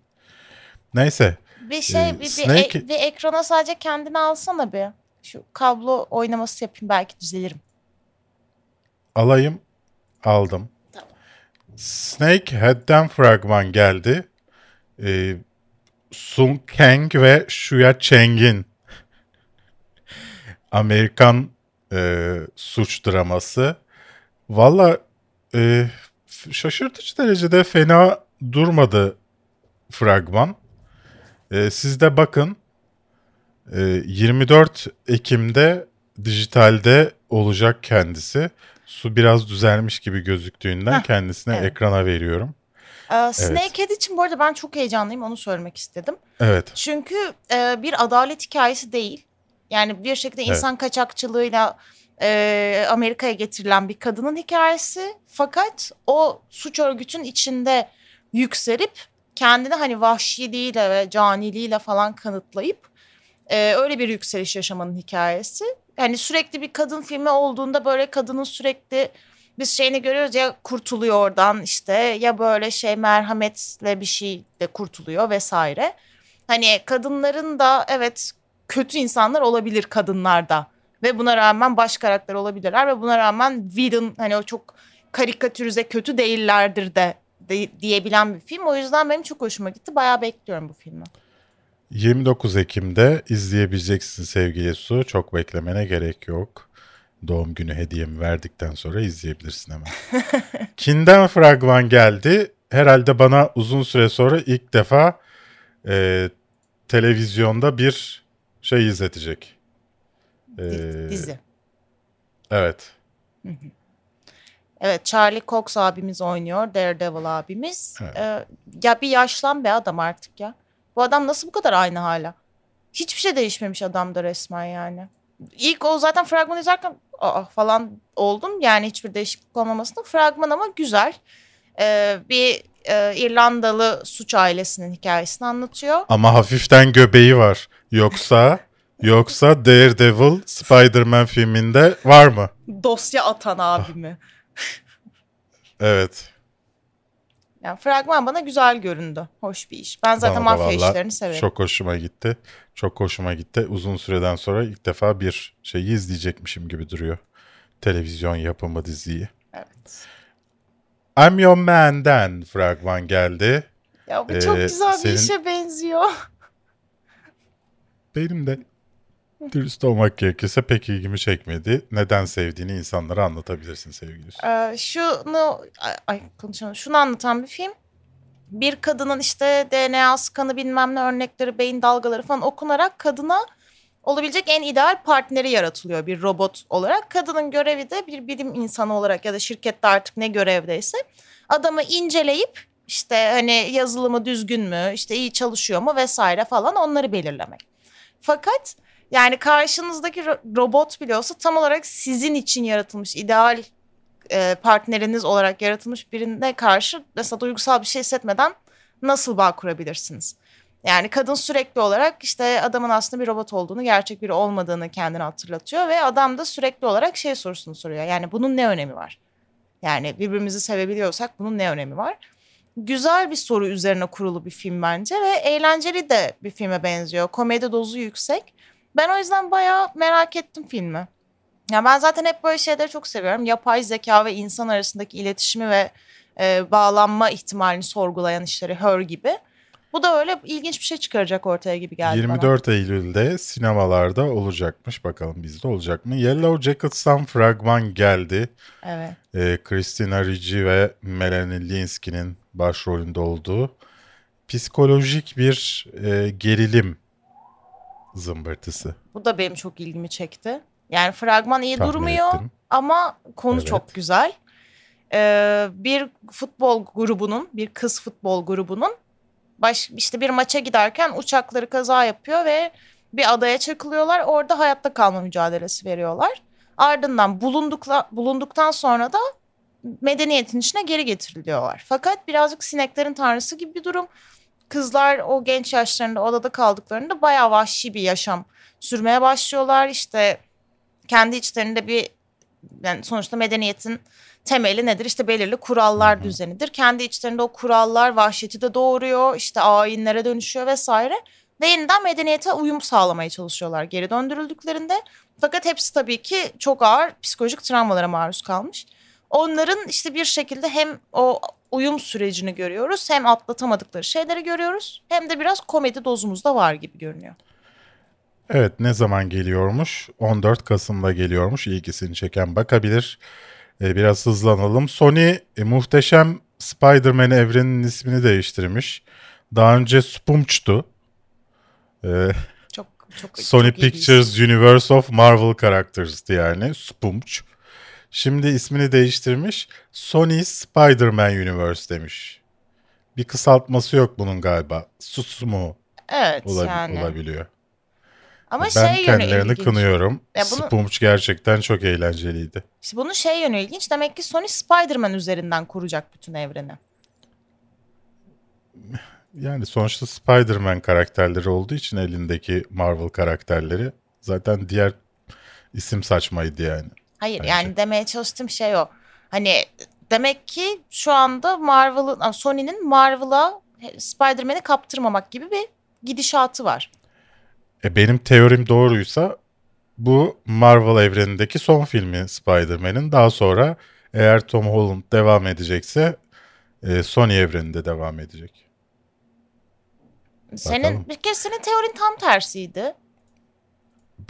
[SPEAKER 8] Neyse.
[SPEAKER 9] Bir şey
[SPEAKER 8] Ee,
[SPEAKER 9] bir, bir,
[SPEAKER 8] Snake-
[SPEAKER 9] e- bir ekrana sadece kendini alsana bir. Şu kablo oynaması yapayım belki düzelirim.
[SPEAKER 8] Alayım. Aldım.
[SPEAKER 9] Tamam.
[SPEAKER 8] Snakehead'den fragman geldi. Ee, Sung Kang ve Shuya Cheng'in Amerikan e, suç draması. Valla e, şaşırtıcı derecede fena durmadı fragman. E, siz de bakın. E, 24 Ekim'de dijitalde olacak kendisi. Su biraz düzelmiş gibi gözüktüğünden
[SPEAKER 9] Heh,
[SPEAKER 8] kendisine
[SPEAKER 9] evet.
[SPEAKER 8] ekrana veriyorum.
[SPEAKER 9] Ee, Snakehead için bu arada ben çok heyecanlıyım onu söylemek istedim.
[SPEAKER 8] Evet.
[SPEAKER 9] Çünkü e, bir adalet hikayesi değil. Yani bir şekilde
[SPEAKER 8] Evet.
[SPEAKER 9] insan kaçakçılığıyla e, Amerika'ya getirilen bir kadının hikayesi. Fakat o suç örgütün içinde yükselip kendini hani vahşiliğiyle ve caniliğiyle falan kanıtlayıp e, öyle bir yükseliş yaşamanın hikayesi. Yani sürekli bir kadın filmi olduğunda böyle kadının sürekli biz şeyini görüyoruz ya kurtuluyor oradan işte ya böyle şey merhametle bir şey de kurtuluyor vesaire. Hani kadınların da evet kötü insanlar olabilir kadınlarda ve buna rağmen baş karakter olabilirler ve buna rağmen villain hani o çok karikatürize kötü değillerdir de, de diyebilen bir film. O yüzden benim çok hoşuma gitti. Bayağı bekliyorum bu filmi.
[SPEAKER 8] 29 Ekim'de izleyebileceksin sevgili Su. Çok beklemene gerek yok. Doğum günü hediyemi verdikten sonra izleyebilirsin hemen. Kinden fragman geldi. Herhalde bana uzun süre sonra ilk defa e, televizyonda bir şey izletecek. E,
[SPEAKER 9] Di- Dizi.
[SPEAKER 8] Evet.
[SPEAKER 9] Evet Charlie Cox abimiz oynuyor. Daredevil abimiz.
[SPEAKER 8] Evet.
[SPEAKER 9] Ee, ya bir yaşlan be adam artık ya. Bu adam nasıl bu kadar aynı hala? Hiçbir şey değişmemiş adamda resmen yani. İlk o zaten fragman izlerken aa falan oldum. Yani hiçbir değişiklik olmamasına. Fragman ama güzel. Ee, bir e, İrlandalı suç ailesinin hikayesini anlatıyor.
[SPEAKER 8] Ama hafiften göbeği var. Yoksa yoksa Daredevil Spider-Man filminde var mı?
[SPEAKER 9] Dosya atan abimi.
[SPEAKER 8] Evet.
[SPEAKER 9] Yani fragman bana güzel göründü. Hoş bir iş. Ben zaten
[SPEAKER 8] Bana da
[SPEAKER 9] mafya
[SPEAKER 8] vallahi
[SPEAKER 9] işlerini severim.
[SPEAKER 8] Çok hoşuma gitti. Çok hoşuma gitti. Uzun süreden sonra ilk defa bir şeyi izleyecekmişim gibi duruyor. Televizyon yapımı diziyi.
[SPEAKER 9] Evet.
[SPEAKER 8] I'm Your Man'den fragman geldi.
[SPEAKER 9] Ya bu çok
[SPEAKER 8] Ee,
[SPEAKER 9] güzel bir
[SPEAKER 8] senin-
[SPEAKER 9] işe benziyor.
[SPEAKER 8] Benim de dürüst olmak gerekirse pek ilgimi çekmedi. Neden sevdiğini insanlara anlatabilirsin sevgili.
[SPEAKER 9] Ee, şunu ay, ay konuşalım. Şunu anlatan bir film. Bir kadının işte DNA skanı bilmem ne örnekleri, beyin dalgaları falan okunarak kadına olabilecek en ideal partneri yaratılıyor bir robot olarak. Kadının görevi de bir bilim insanı olarak ya da şirkette artık ne görevdeyse adamı inceleyip işte hani yazılımı düzgün mü, işte iyi çalışıyor mu vesaire falan onları belirlemek. Fakat yani karşınızdaki ro- robot bile olsa tam olarak sizin için yaratılmış ideal e, partneriniz olarak yaratılmış birine karşı mesela duygusal bir şey hissetmeden nasıl bağ kurabilirsiniz? Yani kadın sürekli olarak işte adamın aslında bir robot olduğunu, gerçek biri olmadığını kendine hatırlatıyor ve adam da sürekli olarak şey sorusunu soruyor. Yani bunun ne önemi var? Yani birbirimizi sevebiliyorsak bunun ne önemi var? Güzel bir soru üzerine kurulu bir film bence ve eğlenceli de bir filme benziyor. Komedi dozu yüksek. Ben o yüzden bayağı merak ettim filmi. Ya ben zaten hep böyle şeyleri çok seviyorum. Yapay zeka ve insan arasındaki iletişimi ve e, bağlanma ihtimalini sorgulayan işleri Her gibi. Bu da öyle ilginç bir şey çıkaracak ortaya gibi geldi bana.
[SPEAKER 8] 24 Eylül'de sinemalarda olacakmış. Bakalım bizde olacak mı? Yellow Jackets'tan fragman geldi.
[SPEAKER 9] Evet.
[SPEAKER 8] Ee, Christina Ricci ve Melanie Linsky'nin başrolünde olduğu psikolojik bir e, gerilim zımbırtısı.
[SPEAKER 9] Bu da benim çok ilgimi çekti. Yani fragman iyi
[SPEAKER 8] Tahmin
[SPEAKER 9] durmuyor
[SPEAKER 8] ettim.
[SPEAKER 9] ama konu
[SPEAKER 8] Evet.
[SPEAKER 9] çok güzel. Ee, bir futbol grubunun, bir kız futbol grubunun baş, işte bir maça giderken uçakları kaza yapıyor ve bir adaya çakılıyorlar. Orada hayatta kalma mücadelesi veriyorlar. Ardından bulundukla, bulunduktan sonra da medeniyetin içine geri getiriliyorlar. Fakat birazcık sineklerin tanrısı gibi bir durum. Kızlar o genç yaşlarında odada kaldıklarında bayağı vahşi bir yaşam sürmeye başlıyorlar. İşte kendi içlerinde bir yani sonuçta medeniyetin temeli nedir? İşte belirli kurallar düzenidir. Kendi içlerinde o kurallar vahşeti de doğuruyor. işte ayinlere dönüşüyor vesaire. Ve yeniden medeniyete uyum sağlamaya çalışıyorlar geri döndürüldüklerinde. Fakat hepsi tabii ki çok ağır psikolojik travmalara maruz kalmış. Onların işte bir şekilde hem o uyum sürecini görüyoruz hem atlatamadıkları şeyleri görüyoruz. Hem de biraz komedi dozumuz da var gibi görünüyor.
[SPEAKER 8] Evet ne zaman geliyormuş? 14 Kasım'da geliyormuş. İlgisini çeken bakabilir. Ee, biraz hızlanalım. Sony e, muhteşem Spider-Man evreninin ismini değiştirmiş. Daha önce Spunch'tu. Ee,
[SPEAKER 9] Çok çok
[SPEAKER 8] Sony
[SPEAKER 9] çok
[SPEAKER 8] Pictures Universe of Marvel Characters'tı yani. Spunch. Şimdi ismini değiştirmiş. Sony Spider-Man Universe demiş. Bir kısaltması yok bunun galiba. Susmu
[SPEAKER 9] Evet
[SPEAKER 8] olabi-
[SPEAKER 9] yani.
[SPEAKER 8] olabiliyor.
[SPEAKER 9] Ama
[SPEAKER 8] ben
[SPEAKER 9] şey
[SPEAKER 8] kendilerini
[SPEAKER 9] ilginç.
[SPEAKER 8] kınıyorum.
[SPEAKER 9] Ya bunu-
[SPEAKER 8] gerçekten çok eğlenceliydi.
[SPEAKER 9] İşte bunun şey yönü ilginç. Demek ki Sony Spider-Man üzerinden kuracak bütün evreni.
[SPEAKER 8] Yani sonuçta Spider-Man karakterleri olduğu için elindeki Marvel karakterleri zaten diğer isim saçmaydı yani.
[SPEAKER 9] Hayır
[SPEAKER 8] Bence.
[SPEAKER 9] yani demeye çalıştığım şey o. Hani demek ki şu anda Marvel'ın Sony'nin Marvel'a Spider-Man'i kaptırmamak gibi bir gidişatı var.
[SPEAKER 8] E benim teorim doğruysa bu Marvel evrenindeki son filmi Spider-Man'in. Daha sonra eğer Tom Holland devam edecekse e, Sony evreninde devam edecek.
[SPEAKER 9] Senin
[SPEAKER 8] Bakalım.
[SPEAKER 9] bir kere senin teorin tam tersiydi.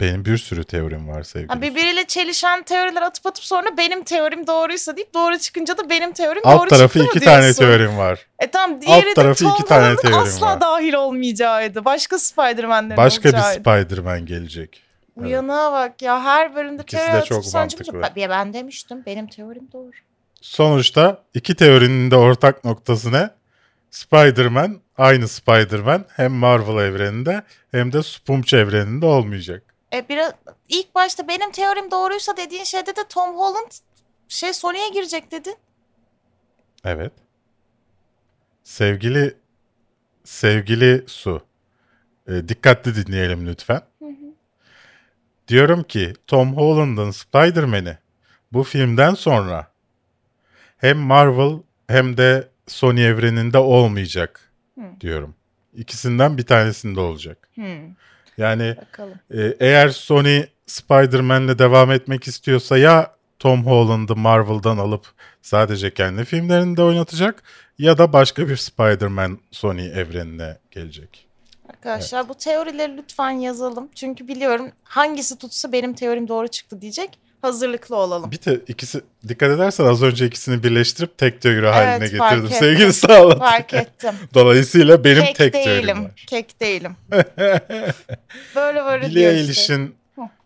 [SPEAKER 8] Benim bir sürü teorim var sevgili.
[SPEAKER 9] Ha, birbiriyle çelişen teoriler atıp atıp sonra benim teorim doğruysa deyip doğru çıkınca da benim teorim
[SPEAKER 8] Alt
[SPEAKER 9] doğru
[SPEAKER 8] tarafı
[SPEAKER 9] çıktı mı
[SPEAKER 8] iki tane
[SPEAKER 9] diyorsun?
[SPEAKER 8] teorim var.
[SPEAKER 9] E tamam diğeri de
[SPEAKER 8] tarafı
[SPEAKER 9] Tom
[SPEAKER 8] iki tane teorim
[SPEAKER 9] asla
[SPEAKER 8] var.
[SPEAKER 9] dahil olmayacağıydı. Başka Spider-Man'lerin
[SPEAKER 8] Başka bir
[SPEAKER 9] olacağıydı.
[SPEAKER 8] Spider-Man gelecek.
[SPEAKER 9] Uyanığa bak ya her bölümde
[SPEAKER 8] İkisi
[SPEAKER 9] teori
[SPEAKER 8] de çok mantıklı.
[SPEAKER 9] Ben, ben demiştim benim teorim doğru.
[SPEAKER 8] Sonuçta iki teorinin de ortak noktası ne? Spider-Man aynı Spider-Man hem Marvel evreninde hem de Spumch evreninde olmayacak.
[SPEAKER 9] E biraz ilk başta benim teorim doğruysa dediğin şeyde de Tom Holland şey Sony'ye girecek dedin.
[SPEAKER 8] Evet. Sevgili sevgili Su. e, dikkatli dinleyelim lütfen. Diyorum ki Tom Holland'ın Spider-Man'i bu filmden sonra hem Marvel hem de Sony evreninde olmayacak diyorum. İkisinden bir tanesinde olacak.
[SPEAKER 9] Hmm,
[SPEAKER 8] Yani
[SPEAKER 9] bakalım.
[SPEAKER 8] e, eğer Sony Spider-Man'le devam etmek istiyorsa ya Tom Holland'ı Marvel'dan alıp sadece kendi filmlerinde oynatacak ya da başka bir Spider-Man Sony evrenine gelecek.
[SPEAKER 9] Arkadaşlar bu teorileri lütfen yazalım. Çünkü biliyorum hangisi tutsa benim teorim doğru çıktı diyecek. Hazırlıklı olalım.
[SPEAKER 8] Bir de ikisi dikkat edersen az önce ikisini birleştirip tek teori haline
[SPEAKER 9] Evet, fark
[SPEAKER 8] getirdim
[SPEAKER 9] ettim.
[SPEAKER 8] sevgili Sağlat.
[SPEAKER 9] Fark ettim.
[SPEAKER 8] Dolayısıyla benim
[SPEAKER 9] Kek
[SPEAKER 8] tek
[SPEAKER 9] değilim.
[SPEAKER 8] teorim var.
[SPEAKER 9] Kek değilim. böyle böyle
[SPEAKER 8] Billie
[SPEAKER 9] diyor işte.
[SPEAKER 8] Eilish'in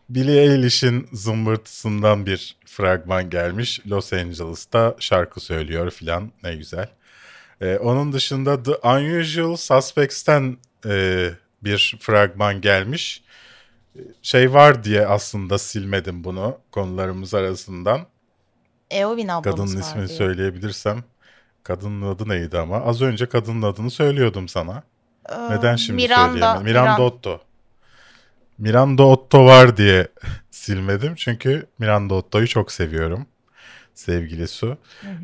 [SPEAKER 8] Billie Eilish'in zımbırtısından bir fragman gelmiş. Los Angeles'ta şarkı söylüyor filan ne güzel. Ee, onun dışında The Unusual Suspects'ten e, bir fragman gelmiş. Şey var diye aslında silmedim bunu konularımız arasından.
[SPEAKER 9] Eowyn ablamız
[SPEAKER 8] Kadının
[SPEAKER 9] var
[SPEAKER 8] ismini
[SPEAKER 9] diye.
[SPEAKER 8] söyleyebilirsem. Kadının adı neydi ama? Az önce kadının adını söylüyordum sana.
[SPEAKER 9] Ee,
[SPEAKER 8] Neden şimdi
[SPEAKER 9] Miranda,
[SPEAKER 8] söyleyemem? Miranda
[SPEAKER 9] Miranda.
[SPEAKER 8] Otto. Miranda Otto var diye silmedim. Çünkü Miranda Otto'yu çok seviyorum. Sevgili Su.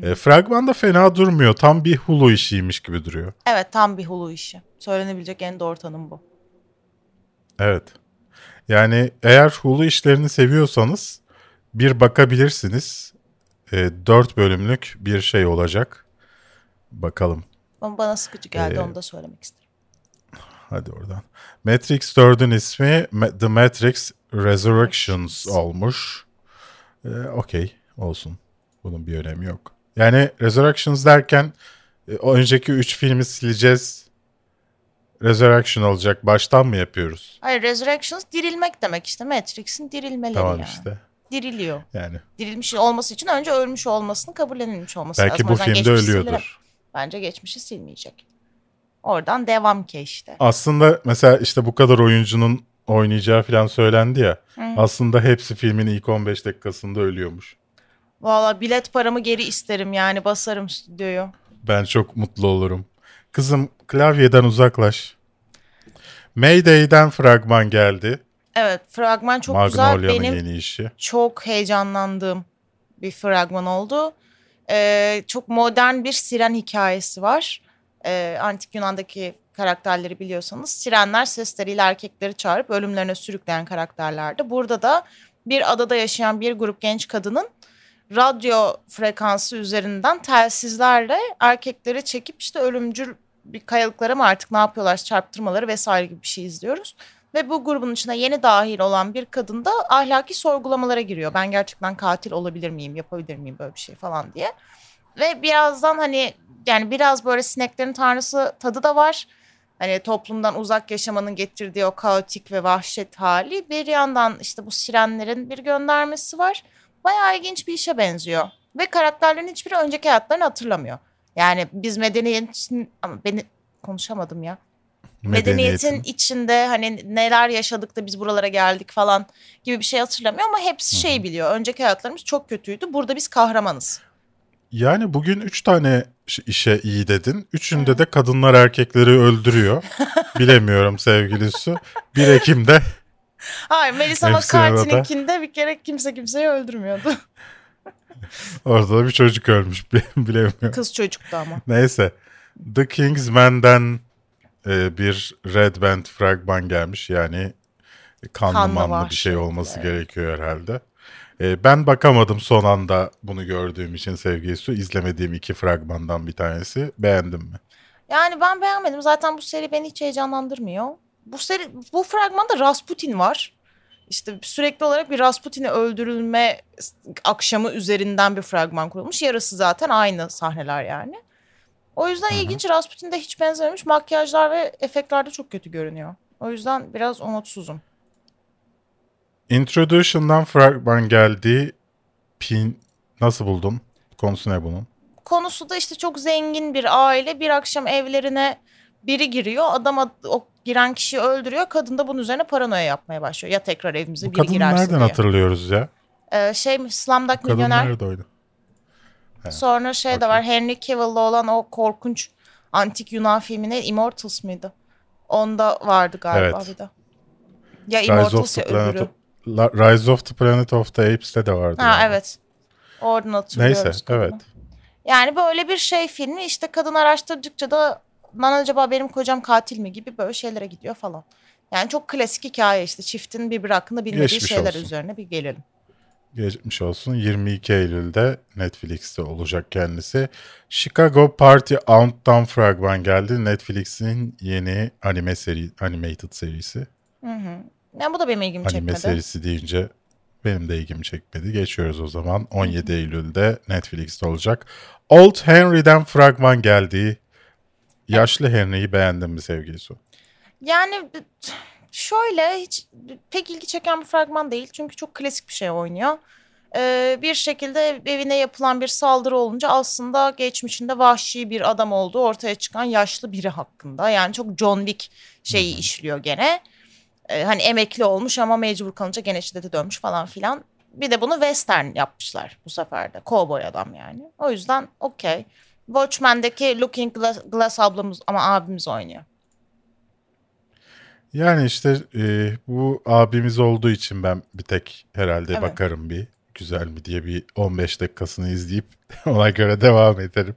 [SPEAKER 8] E, fragman da fena durmuyor. Tam bir Hulu işiymiş gibi duruyor.
[SPEAKER 9] Evet tam bir hulu işi. Söylenebilecek en doğru tanım bu.
[SPEAKER 8] Evet. Yani eğer Hulu işlerini seviyorsanız bir bakabilirsiniz. E, 4 bölümlük bir şey olacak. Bakalım.
[SPEAKER 9] Ama bana sıkıcı geldi
[SPEAKER 8] Ee,
[SPEAKER 9] onu da söylemek isterim.
[SPEAKER 8] Hadi oradan. Matrix 4'ün ismi The Matrix Resurrections olmuş. Ee, Okey olsun. Bunun bir önemi yok. Yani Resurrections derken e, önceki 3 filmi sileceğiz. Resurrection olacak. Baştan mı yapıyoruz?
[SPEAKER 9] Hayır Resurrections dirilmek demek işte. Matrix'in dirilmeleri
[SPEAKER 8] Tamam
[SPEAKER 9] yani.
[SPEAKER 8] işte.
[SPEAKER 9] Diriliyor.
[SPEAKER 8] Yani
[SPEAKER 9] Dirilmiş olması için önce ölmüş olmasını kabullenilmiş olması
[SPEAKER 8] belki
[SPEAKER 9] lazım. O
[SPEAKER 8] bu filmde ölüyordur.
[SPEAKER 9] Bence geçmişi silmeyecek. Oradan devam ki işte.
[SPEAKER 8] Aslında mesela işte bu kadar oyuncunun oynayacağı falan söylendi ya. Aslında hepsi filmin ilk 15 dakikasında ölüyormuş.
[SPEAKER 9] Valla bilet paramı geri isterim yani basarım stüdyoyu.
[SPEAKER 8] Ben çok mutlu olurum. Kızım klavyeden uzaklaş. Mayday'den fragman geldi.
[SPEAKER 9] Evet fragman çok güzel.
[SPEAKER 8] Magnolia'nın
[SPEAKER 9] Benim
[SPEAKER 8] yeni işi.
[SPEAKER 9] çok heyecanlandığım bir fragman oldu. Ee, çok modern bir siren hikayesi var. Ee, Antik Yunan'daki karakterleri biliyorsanız sirenler sesleriyle erkekleri çağırıp ölümlerine sürükleyen karakterlerdi. Burada da bir adada yaşayan bir grup genç kadının radyo frekansı üzerinden telsizlerle erkekleri çekip işte ölümcül bir kayalıklara mı artık ne yapıyorlar çarptırmaları vesaire gibi bir şey izliyoruz. Ve bu grubun içine yeni dahil olan bir kadın da ahlaki sorgulamalara giriyor. Ben gerçekten katil olabilir miyim, yapabilir miyim böyle bir şey falan diye. Ve birazdan hani yani biraz böyle sineklerin tanrısı tadı da var. Hani toplumdan uzak yaşamanın getirdiği o kaotik ve vahşet hali. Bir yandan işte bu sirenlerin bir göndermesi var. Bayağı ilginç bir işe benziyor. Ve karakterlerin hiçbiri önceki hayatlarını hatırlamıyor. Yani biz medeniyetin ama beni konuşamadım ya medeniyetin içinde hani neler yaşadık da biz buralara geldik falan gibi bir şey hatırlamıyor ama hepsi şey biliyor. Önceki hayatlarımız çok kötüydü. Burada biz kahramanız.
[SPEAKER 8] Yani bugün 3 tane işe iyi dedin. Üçünde de kadınlar erkekleri öldürüyor. Bilemiyorum sevgili Su. 1 Ekim'de
[SPEAKER 9] Hayır
[SPEAKER 8] arada.
[SPEAKER 9] McCarthy'ninkinde bir kere kimse kimseyi öldürmüyordu.
[SPEAKER 8] Orada da bir çocuk ölmüş. Bile- Bilemiyorum.
[SPEAKER 9] Kız çocuktu ama.
[SPEAKER 8] Neyse. The Kingsman'den e, bir Red Band fragman gelmiş. Yani kanlı
[SPEAKER 9] Kanlı
[SPEAKER 8] manlı bir şey olması
[SPEAKER 9] evet.
[SPEAKER 8] gerekiyor herhalde. E, ben bakamadım son anda bunu gördüğüm için sevgili Su. izlemediğim iki fragmandan bir tanesi. Beğendim mi?
[SPEAKER 9] Yani ben beğenmedim. Zaten bu seri beni hiç heyecanlandırmıyor. Bu seri bu fragmanda Rasputin var. İşte sürekli olarak bir Rasputin'i öldürülme akşamı üzerinden bir fragman kurulmuş. Yarısı zaten aynı sahneler yani. O yüzden ilginç Rasputin de hiç benzememiş. Makyajlar ve efektler de çok kötü görünüyor. O yüzden biraz umutsuzum.
[SPEAKER 8] Introduction'dan fragman geldi. Pin nasıl buldun? Konusu ne bunun?
[SPEAKER 9] Konusu da işte çok zengin bir aile bir akşam evlerine biri giriyor. Adam ad- o giren kişiyi öldürüyor. Kadın da bunun üzerine paranoya yapmaya başlıyor. Ya tekrar evimize
[SPEAKER 8] Bu
[SPEAKER 9] biri girerse
[SPEAKER 8] nereden
[SPEAKER 9] diye.
[SPEAKER 8] hatırlıyoruz ya?
[SPEAKER 9] Ee, şey Slumdog
[SPEAKER 8] Kadın
[SPEAKER 9] Milyoner.
[SPEAKER 8] nerede oydu?
[SPEAKER 9] Sonra şey de
[SPEAKER 8] Okey.
[SPEAKER 9] var Henry Cavill'la olan o korkunç antik Yunan filmine Immortals mıydı? Onda vardı galiba
[SPEAKER 8] Evet.
[SPEAKER 9] bir de. Ya
[SPEAKER 8] Rise
[SPEAKER 9] Immortals ya öbürü.
[SPEAKER 8] of, La- Rise of the Planet of the Apes'te de vardı.
[SPEAKER 9] Ha
[SPEAKER 8] galiba.
[SPEAKER 9] evet. Oradan hatırlıyoruz.
[SPEAKER 8] Neyse
[SPEAKER 9] kadını.
[SPEAKER 8] evet.
[SPEAKER 9] Yani böyle bir şey filmi işte kadın araştırdıkça da lan acaba benim kocam katil mi gibi böyle şeylere gidiyor falan. Yani çok klasik hikaye işte çiftin birbiri hakkında bilmediği
[SPEAKER 8] Geçmiş
[SPEAKER 9] şeyler
[SPEAKER 8] olsun.
[SPEAKER 9] üzerine bir gelelim.
[SPEAKER 8] Geçmiş olsun. 22 Eylül'de Netflix'te olacak kendisi. Chicago Party Outdown fragman geldi. Netflix'in yeni anime seri, animated serisi.
[SPEAKER 9] Yani bu da benim ilgimi
[SPEAKER 8] Anime
[SPEAKER 9] çekmedi.
[SPEAKER 8] serisi deyince benim de ilgimi çekmedi. Geçiyoruz o zaman. 17 Eylül'de Netflix'te olacak. Old Henry'den fragman geldi. Yaşlı Henry'yi beğendin mi sevgili Su?
[SPEAKER 9] Yani şöyle hiç pek ilgi çeken bir fragman değil. Çünkü çok klasik bir şey oynuyor. Ee, bir şekilde evine yapılan bir saldırı olunca aslında geçmişinde vahşi bir adam olduğu ortaya çıkan yaşlı biri hakkında. Yani çok John Wick şeyi işliyor gene. Ee, hani emekli olmuş ama mecbur kalınca gene şiddete dönmüş falan filan. Bir de bunu western yapmışlar bu sefer de. Cowboy adam yani. O yüzden okey. Watchmen'deki Looking Glass, Glass ablamız ama abimiz oynuyor.
[SPEAKER 8] Yani işte e, bu abimiz olduğu için ben bir tek herhalde
[SPEAKER 9] Evet.
[SPEAKER 8] bakarım bir güzel mi diye bir 15 dakikasını izleyip ona göre devam ederim.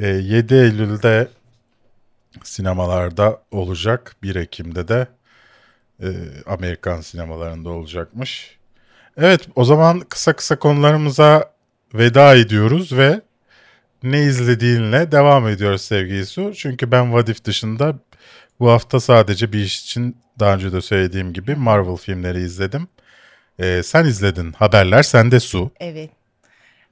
[SPEAKER 8] E, 7 Eylül'de sinemalarda olacak. 1 Ekim'de de e, Amerikan sinemalarında olacakmış. Evet o zaman kısa kısa konularımıza veda ediyoruz ve ne izlediğinle devam ediyoruz sevgili Su. Çünkü ben Vadif dışında bu hafta sadece bir iş için daha önce de söylediğim gibi Marvel filmleri izledim. Ee, sen izledin. Haberler sende Su.
[SPEAKER 9] Evet.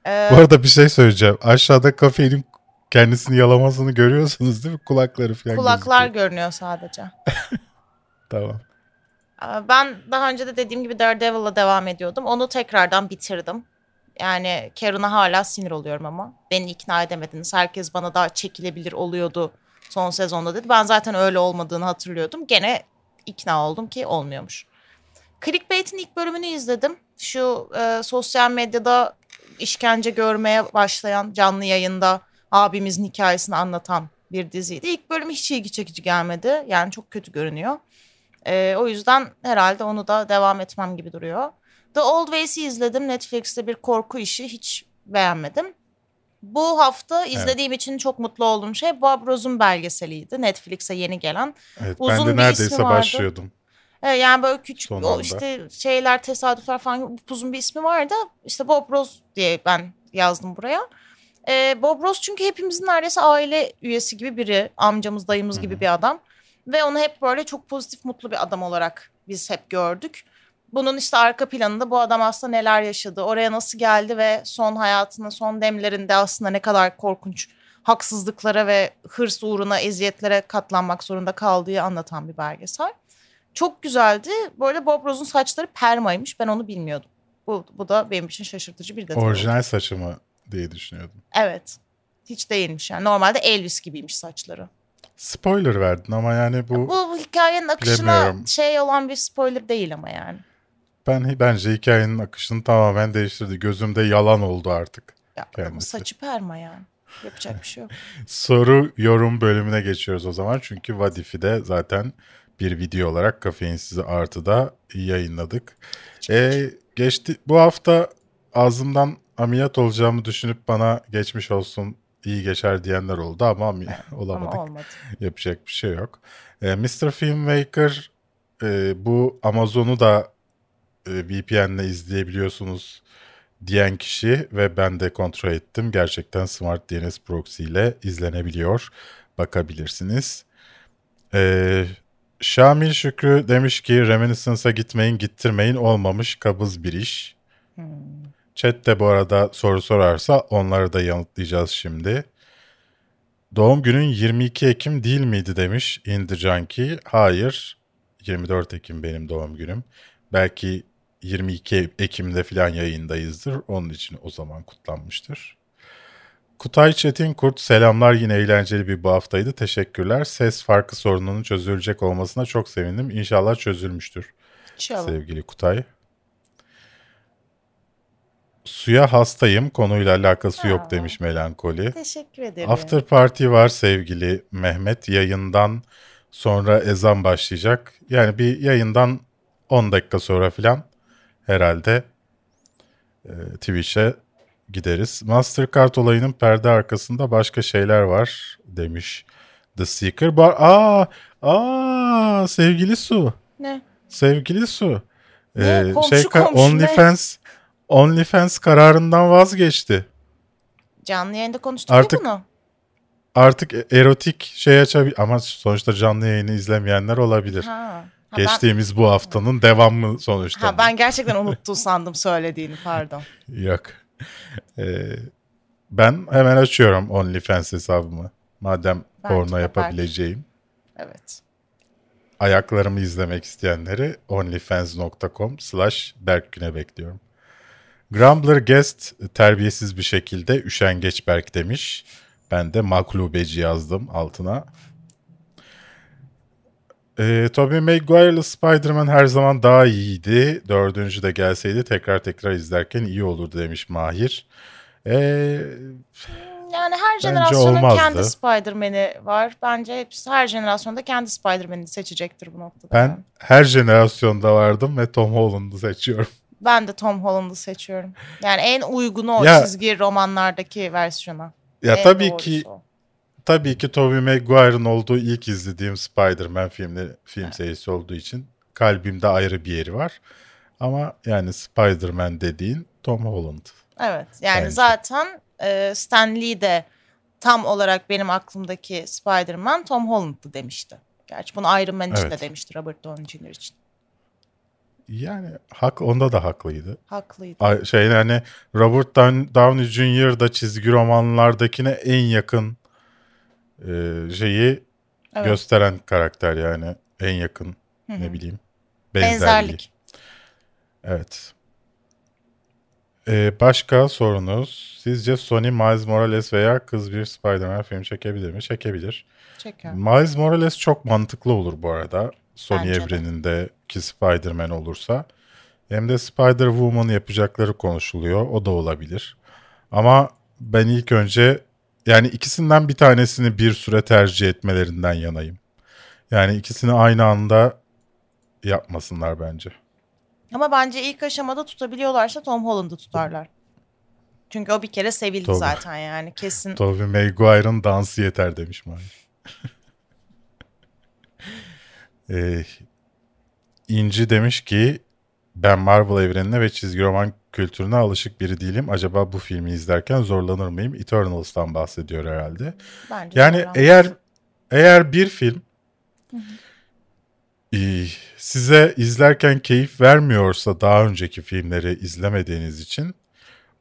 [SPEAKER 8] Bu arada bir şey söyleyeceğim. Aşağıda kafeinin kendisini yalamasını görüyorsunuz değil mi? Kulakları falan
[SPEAKER 9] Kulaklar
[SPEAKER 8] gözüküyor.
[SPEAKER 9] görünüyor sadece.
[SPEAKER 8] Tamam.
[SPEAKER 9] Ben daha önce de dediğim gibi Daredevil'la devam ediyordum. Onu tekrardan bitirdim. Yani Karen'a hala sinir oluyorum ama. Beni ikna edemediniz. Herkes bana daha çekilebilir oluyordu son sezonda dedi. Ben zaten öyle olmadığını hatırlıyordum. Gene ikna oldum ki olmuyormuş. Clickbait'in ilk bölümünü izledim. Şu e, sosyal medyada işkence görmeye başlayan canlı yayında abimizin hikayesini anlatan bir diziydi. İlk bölüm hiç ilgi çekici gelmedi. Yani çok kötü görünüyor. Ee, o yüzden herhalde onu da devam etmem gibi duruyor. The Old Ways'i izledim. Netflix'te bir korku işi. Hiç beğenmedim. Bu hafta izlediğim için çok mutlu olduğum şey Bob Rose'un belgeseliydi. Netflix'e yeni gelen.
[SPEAKER 8] Evet,
[SPEAKER 9] Uzun
[SPEAKER 8] ben de neredeyse başlıyordum.
[SPEAKER 9] Evet, yani böyle küçük
[SPEAKER 8] Son
[SPEAKER 9] o
[SPEAKER 8] anda.
[SPEAKER 9] işte şeyler tesadüfler falan uzun bir ismi vardı. İşte Bob Rose diye ben yazdım buraya. Ee, Bob Rose çünkü hepimizin neredeyse aile üyesi gibi biri. Amcamız, dayımız gibi bir adam. Ve onu hep böyle çok pozitif, mutlu bir adam olarak biz hep gördük. Bunun işte arka planında bu adam aslında neler yaşadı, oraya nasıl geldi ve son hayatının son demlerinde aslında ne kadar korkunç haksızlıklara ve hırs uğruna eziyetlere katlanmak zorunda kaldığı anlatan bir belgesel. Çok güzeldi. Böyle Bob Rose'un saçları permaymış. Ben onu bilmiyordum. Bu, bu da benim için şaşırtıcı bir detay. oldu.
[SPEAKER 8] Orijinal saçımı diye düşünüyordum.
[SPEAKER 9] Evet. Hiç değilmiş yani. Normalde Elvis gibiymiş saçları.
[SPEAKER 8] Spoiler verdin ama yani bu
[SPEAKER 9] Bu hikayenin akışına şey olan bir spoiler değil ama yani.
[SPEAKER 8] Ben bence hikayenin akışını tamamen değiştirdi. Gözümde yalan oldu artık.
[SPEAKER 9] Ya
[SPEAKER 8] Kendisi.
[SPEAKER 9] saçı perma yani. Yapacak bir şey yok.
[SPEAKER 8] Soru yorum bölümüne geçiyoruz o zaman. Çünkü Vadif'i de zaten bir video olarak Kafeinsiz Artı'da yayınladık. Ee, geçti bu hafta ağzımdan ameliyat olacağımı düşünüp bana geçmiş olsun iyi geçer diyenler oldu ama olamadık.
[SPEAKER 9] Ama olmadı.
[SPEAKER 8] Yapacak bir şey yok. E, Mr. Filmmaker e, bu Amazon'u da VPN'le izleyebiliyorsunuz diyen kişi ve ben de kontrol ettim. Gerçekten Smart DNS Proxy ile izlenebiliyor. Bakabilirsiniz. E, Şamil Şükrü demiş ki Reminiscence'a gitmeyin gittirmeyin olmamış kabız bir iş. Chat de bu arada soru sorarsa onları da yanıtlayacağız şimdi. Doğum günün 22 Ekim değil miydi demiş In The Junkie. Hayır. 24 Ekim benim doğum günüm. Belki 22 Ekim'de falan yayındayızdır. Onun için o zaman kutlanmıştır. Kutay Çetin Kurt selamlar yine eğlenceli bir bu haftaydı. Teşekkürler. Ses farkı sorununun çözülecek olmasına çok sevindim. İnşallah çözülmüştür
[SPEAKER 9] İnşallah.
[SPEAKER 8] sevgili Kutay. Suya hastayım konuyla alakası
[SPEAKER 9] Aa.
[SPEAKER 8] yok demiş Melankoli.
[SPEAKER 9] Teşekkür ederim.
[SPEAKER 8] After Party var sevgili Mehmet. Yayından sonra ezan başlayacak. Yani bir yayından 10 dakika sonra filan herhalde e, Twitch'e gideriz. Mastercard olayının perde arkasında başka şeyler var demiş The Seeker. Bar aa, aa sevgili Su.
[SPEAKER 9] Ne?
[SPEAKER 8] Sevgili Su.
[SPEAKER 9] Ne?
[SPEAKER 8] Ee,
[SPEAKER 9] Komşu
[SPEAKER 8] şey
[SPEAKER 9] komşu?
[SPEAKER 8] OnlyFans OnlyFans kararından vazgeçti.
[SPEAKER 9] Canlı yayında konuştuk
[SPEAKER 8] Artık-
[SPEAKER 9] bunu.
[SPEAKER 8] Artık e- erotik şey açabilir ama sonuçta canlı yayını izlemeyenler olabilir.
[SPEAKER 9] Ha. Ha,
[SPEAKER 8] Geçtiğimiz bu haftanın devamı
[SPEAKER 9] ben,
[SPEAKER 8] sonuçta.
[SPEAKER 9] ha, ben gerçekten unuttum sandım söylediğini pardon.
[SPEAKER 8] Yok. Ee, ben hemen açıyorum OnlyFans hesabımı. Madem
[SPEAKER 9] Belki
[SPEAKER 8] porno yapabileceğim.
[SPEAKER 9] Evet.
[SPEAKER 8] Ayaklarımı izlemek isteyenleri onlyfans.com slash berkgüne bekliyorum. Grumbler Guest terbiyesiz bir şekilde üşengeç Berk demiş. Ben de maklubeci yazdım altına. Ee, Tobey Maguire'lı Spider-Man her zaman daha iyiydi. Dördüncü de gelseydi tekrar tekrar izlerken iyi olurdu demiş Mahir. Ee,
[SPEAKER 9] Yani her jenerasyonun
[SPEAKER 8] olmazdı.
[SPEAKER 9] kendi Spider-Man'i var. Bence hepsi her jenerasyonda kendi Spider-Man'i seçecektir bu noktada.
[SPEAKER 8] ben her jenerasyonda vardım ve Tom Holland'ı seçiyorum.
[SPEAKER 9] Ben de Tom Holland'ı seçiyorum. Yani en uygunu o
[SPEAKER 8] Ya-
[SPEAKER 9] çizgi romanlardaki versiyona.
[SPEAKER 8] Ya
[SPEAKER 9] En
[SPEAKER 8] tabii
[SPEAKER 9] doğrusu
[SPEAKER 8] ki
[SPEAKER 9] o.
[SPEAKER 8] tabii ki Tobey Maguire'ın olduğu ilk izlediğim Spider-Man filmleri, film serisi olduğu için kalbimde ayrı bir yeri var. Ama yani Spider-Man dediğin Tom Holland.
[SPEAKER 9] Evet yani
[SPEAKER 8] Bence.
[SPEAKER 9] zaten e, Stan Lee de tam olarak benim aklımdaki Spider-Man Tom Holland'dı demişti. Gerçi bunu Iron Man için de
[SPEAKER 8] Evet.
[SPEAKER 9] demişti Robert Downey Jr. için.
[SPEAKER 8] Yani hak onda da haklıydı.
[SPEAKER 9] Haklıydı.
[SPEAKER 8] Şey yani Robert Down- Downey Jr. da çizgi romanlardakine en yakın e, şeyi
[SPEAKER 9] Evet.
[SPEAKER 8] gösteren karakter yani en yakın ne bileyim benzerliği.
[SPEAKER 9] Benzerlik.
[SPEAKER 8] Evet. Ee, başka sorunuz? Sizce Sony Miles Morales veya kız bir Spider-Man film çekebilir mi? Çekebilir.
[SPEAKER 9] Çeker.
[SPEAKER 8] Miles Morales çok mantıklı olur bu arada. Sony
[SPEAKER 9] Bence de.
[SPEAKER 8] evrenindeki Spider-Man olursa. Hem de Spider-Woman yapacakları konuşuluyor. O da olabilir. Ama ben ilk önce yani ikisinden bir tanesini bir süre tercih etmelerinden yanayım. Yani ikisini aynı anda yapmasınlar bence.
[SPEAKER 9] Ama bence ilk aşamada tutabiliyorlarsa Tom Holland'ı tutarlar. Çünkü o bir kere sevildi
[SPEAKER 8] Tabii.
[SPEAKER 9] zaten yani kesin.
[SPEAKER 8] Tobey Maguire'ın dansı yeter demiş Mahir. ee, İnci demiş ki ben Marvel evrenine ve çizgi roman kültürüne alışık biri değilim. Acaba bu filmi izlerken zorlanır mıyım? Eternals'tan bahsediyor herhalde.
[SPEAKER 9] Bence
[SPEAKER 8] Yani
[SPEAKER 9] zorlanmaz.
[SPEAKER 8] eğer eğer bir film e, size izlerken keyif vermiyorsa daha önceki filmleri izlemediğiniz için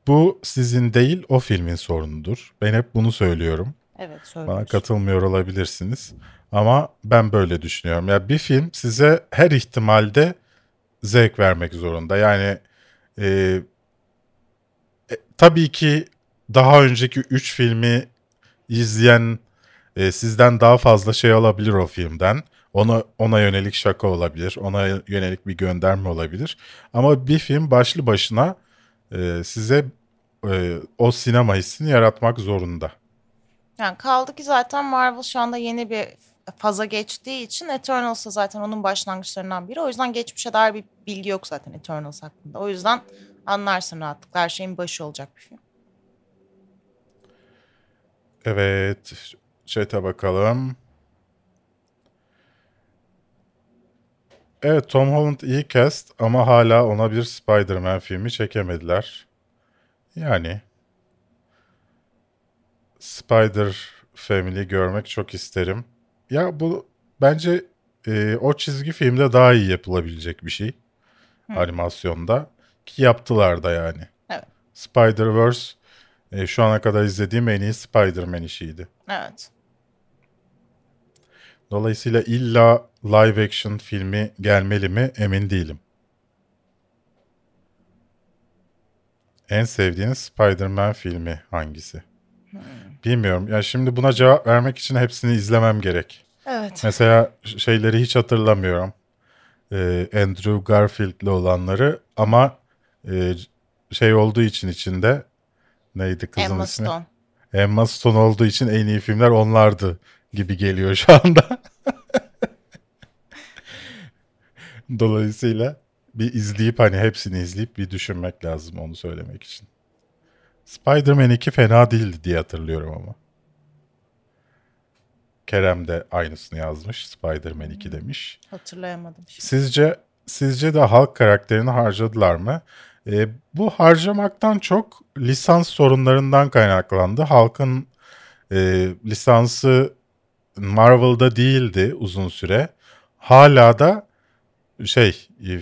[SPEAKER 8] bu sizin değil o filmin sorunudur. Ben hep bunu söylüyorum.
[SPEAKER 9] Evet
[SPEAKER 8] Bana katılmıyor olabilirsiniz. Ama ben böyle düşünüyorum. Ya bir film size her ihtimalde zevk vermek zorunda. Yani e, e, tabii ki daha önceki 3 filmi izleyen e, sizden daha fazla şey olabilir o filmden. Ona ona yönelik şaka olabilir. Ona yönelik bir gönderme olabilir. Ama bir film başlı başına e, size e, o sinema hissini yaratmak zorunda.
[SPEAKER 9] Yani kaldı ki zaten Marvel şu anda yeni bir faza geçtiği için Eternals da zaten onun başlangıçlarından biri. O yüzden geçmişe dair bir bilgi yok zaten Eternals hakkında. O yüzden Anlarsın rahatlıkla. Her şeyin başı olacak bir film.
[SPEAKER 8] Evet. Chat'e bakalım. Evet Tom Holland iyi cast ama hala ona bir Spider-Man filmi çekemediler. Yani Spider Family görmek çok isterim. Ya bu bence e, o çizgi filmde daha iyi yapılabilecek bir şey. Animasyonda. Ki yaptılar da yani.
[SPEAKER 9] Evet.
[SPEAKER 8] Spider-Verse e, şu ana kadar izlediğim en iyi Spider-Man işiydi.
[SPEAKER 9] Evet.
[SPEAKER 8] Dolayısıyla illa live action filmi gelmeli mi emin değilim. En sevdiğiniz Spider-Man filmi hangisi? Bilmiyorum. Ya şimdi buna cevap vermek için hepsini izlemem gerek.
[SPEAKER 9] Evet.
[SPEAKER 8] Mesela şeyleri hiç hatırlamıyorum. Ee, Andrew Garfield'li olanları ama e, şey olduğu için içinde neydi kızın
[SPEAKER 9] Emma
[SPEAKER 8] ismi?
[SPEAKER 9] Stone.
[SPEAKER 8] Emma Stone olduğu için en iyi filmler onlardı gibi geliyor şu anda. Dolayısıyla bir izleyip hani hepsini izleyip bir düşünmek lazım onu söylemek için. Spider-Man 2 fena değildi diye hatırlıyorum ama. Kerem de aynısını yazmış. Spider-Man 2 demiş.
[SPEAKER 9] Hatırlayamadım. şimdi.
[SPEAKER 8] Sizce sizce de halk karakterini harcadılar mı? Ee, bu harcamaktan çok lisans sorunlarından kaynaklandı. Halkın e, lisansı Marvel'da değildi uzun süre. Hala da şey e,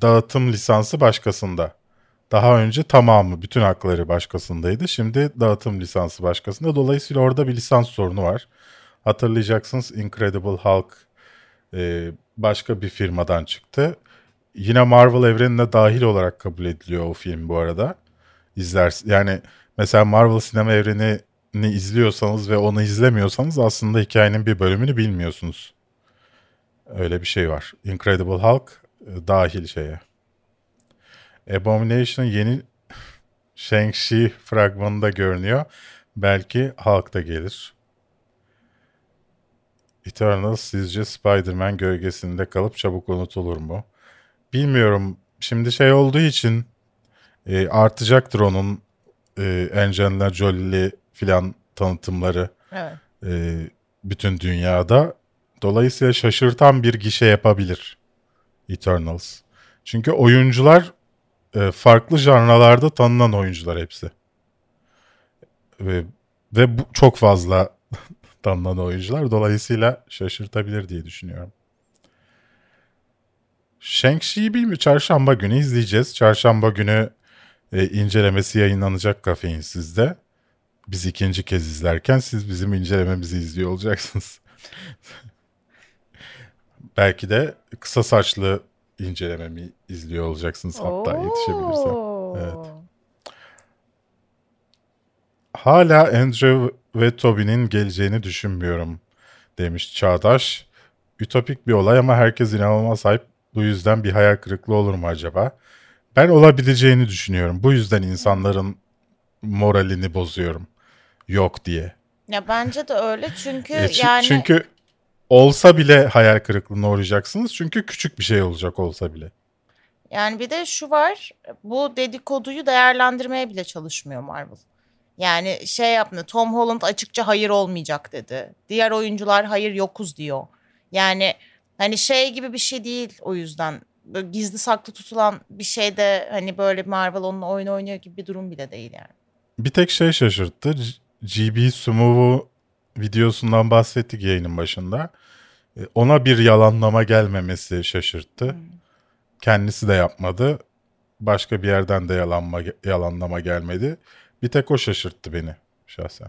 [SPEAKER 8] dağıtım lisansı başkasında. Daha önce tamamı bütün hakları başkasındaydı. Şimdi dağıtım lisansı başkasında. Dolayısıyla orada bir lisans sorunu var. Hatırlayacaksınız Incredible Hulk e, başka bir firmadan çıktı. Yine Marvel evrenine dahil olarak kabul ediliyor o film bu arada. İzler yani mesela Marvel sinema evrenini izliyorsanız ve onu izlemiyorsanız aslında hikayenin bir bölümünü bilmiyorsunuz. Öyle bir şey var. Incredible Hulk e, dahil şeye. Abomination yeni Shang-Chi fragmanında görünüyor. Belki Hulk da gelir. Eternal sizce Spider-Man gölgesinde kalıp çabuk unutulur mu? Bilmiyorum. Şimdi şey olduğu için e, artacaktır onun e, Angelina Jolie'li filan tanıtımları
[SPEAKER 9] Evet.
[SPEAKER 8] e, bütün dünyada. Dolayısıyla şaşırtan bir gişe yapabilir Eternals. Çünkü oyuncular e, farklı janralarda tanınan oyuncular hepsi. Ve, ve bu çok fazla tanınan oyuncular. Dolayısıyla şaşırtabilir diye düşünüyorum. Shang-Chi'yi bilmiyorum. Çarşamba günü izleyeceğiz. Çarşamba günü e, incelemesi yayınlanacak kafeinsizde. Biz ikinci kez izlerken siz bizim incelememizi izliyor olacaksınız. Belki de kısa saçlı incelememi izliyor olacaksınız hatta yetişebilirsem.
[SPEAKER 9] Oo.
[SPEAKER 8] Evet. Hala Andrew ve Toby'nin geleceğini düşünmüyorum demiş Çağdaş. Ütopik bir olay ama herkes inanılmaz hype. Bu yüzden bir hayal kırıklığı olur mu acaba? Ben olabileceğini düşünüyorum. Bu yüzden insanların moralini bozuyorum. Yok diye.
[SPEAKER 9] Ya bence de öyle çünkü
[SPEAKER 8] E,
[SPEAKER 9] yani
[SPEAKER 8] Çünkü olsa bile hayal kırıklığına uğrayacaksınız. Çünkü küçük bir şey olacak olsa bile.
[SPEAKER 9] yani bir de şu var. Bu dedikoduyu değerlendirmeye bile çalışmıyor Marvel. Yani şey yapmıyor. Tom Holland açıkça hayır olmayacak dedi. Diğer oyuncular hayır yokuz diyor. Yani hani şey gibi bir şey değil o yüzden. Böyle gizli saklı tutulan bir şeyde hani böyle Marvel onunla oyun oynuyor gibi bir durum bile değil yani.
[SPEAKER 8] Bir tek şey şaşırttı. GB Sumov'u videosundan bahsettik yayının başında. E, Ona bir yalanlama gelmemesi şaşırttı. Kendisi de yapmadı. Başka bir yerden de yalanma, yalanlama gelmedi. Bir tek o şaşırttı beni şahsen.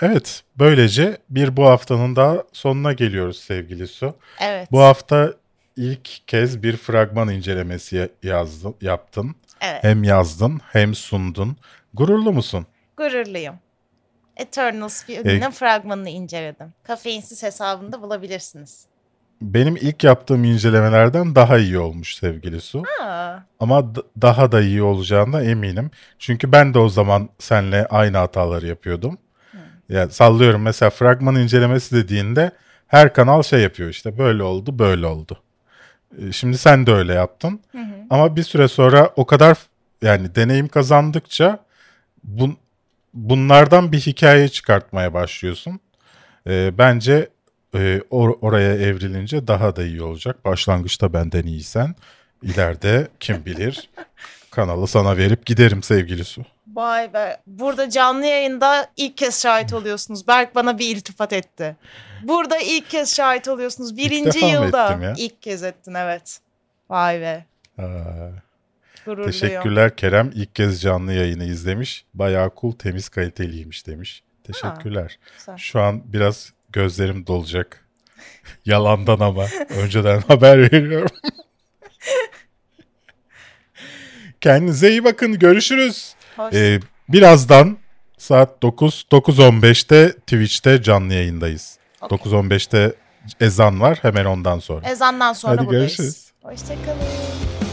[SPEAKER 8] Evet, böylece bir bu haftanın daha sonuna geliyoruz sevgili Su.
[SPEAKER 9] Evet.
[SPEAKER 8] Bu hafta ilk kez bir fragman incelemesi yazdın, yaptın.
[SPEAKER 9] evet.
[SPEAKER 8] Hem yazdın hem sundun. Gururlu musun?
[SPEAKER 9] Gururluyum. Eternals filminin fragmanını inceledim. Kafeinsiz hesabında bulabilirsiniz.
[SPEAKER 8] Benim ilk yaptığım incelemelerden daha iyi olmuş sevgili Su.
[SPEAKER 9] Aa,
[SPEAKER 8] Ama d- daha da iyi olacağına eminim. Çünkü ben de o zaman seninle aynı hataları yapıyordum. Yani sallıyorum mesela fragman incelemesi dediğinde her kanal şey yapıyor işte böyle oldu böyle oldu. E, Şimdi sen de öyle yaptın. Ama bir süre sonra o kadar yani deneyim kazandıkça bun, bunlardan bir hikaye çıkartmaya başlıyorsun. E, bence e, or- oraya evrilince daha da iyi olacak. Başlangıçta benden iyisen ileride kim bilir kanalı sana verip giderim sevgili Su.
[SPEAKER 9] Vay be. Burada canlı yayında ilk kez şahit oluyorsunuz. Berk bana bir iltifat etti. Burada ilk kez şahit oluyorsunuz. Birinci
[SPEAKER 8] defa mı
[SPEAKER 9] yılda.
[SPEAKER 8] ettim ya?
[SPEAKER 9] İlk kez ettin evet. Vay be.
[SPEAKER 8] Aa,
[SPEAKER 9] Gururluyum.
[SPEAKER 8] teşekkürler Kerem. İlk kez canlı yayını izlemiş. Bayağı cool, temiz, kaliteliymiş demiş. Teşekkürler.
[SPEAKER 9] güzel.
[SPEAKER 8] Şu an biraz gözlerim dolacak. Yalandan ama önceden haber veriyorum. Kendinize iyi bakın. Görüşürüz.
[SPEAKER 9] Hoş.
[SPEAKER 8] Ee, birazdan saat 9 9.15'te Twitch'te canlı yayındayız.
[SPEAKER 9] Okey.
[SPEAKER 8] 9.15'te ezan var hemen ondan sonra.
[SPEAKER 9] Ezandan sonra
[SPEAKER 8] Hadi
[SPEAKER 9] buradayız.
[SPEAKER 8] görüşürüz.
[SPEAKER 9] Hoşçakalın.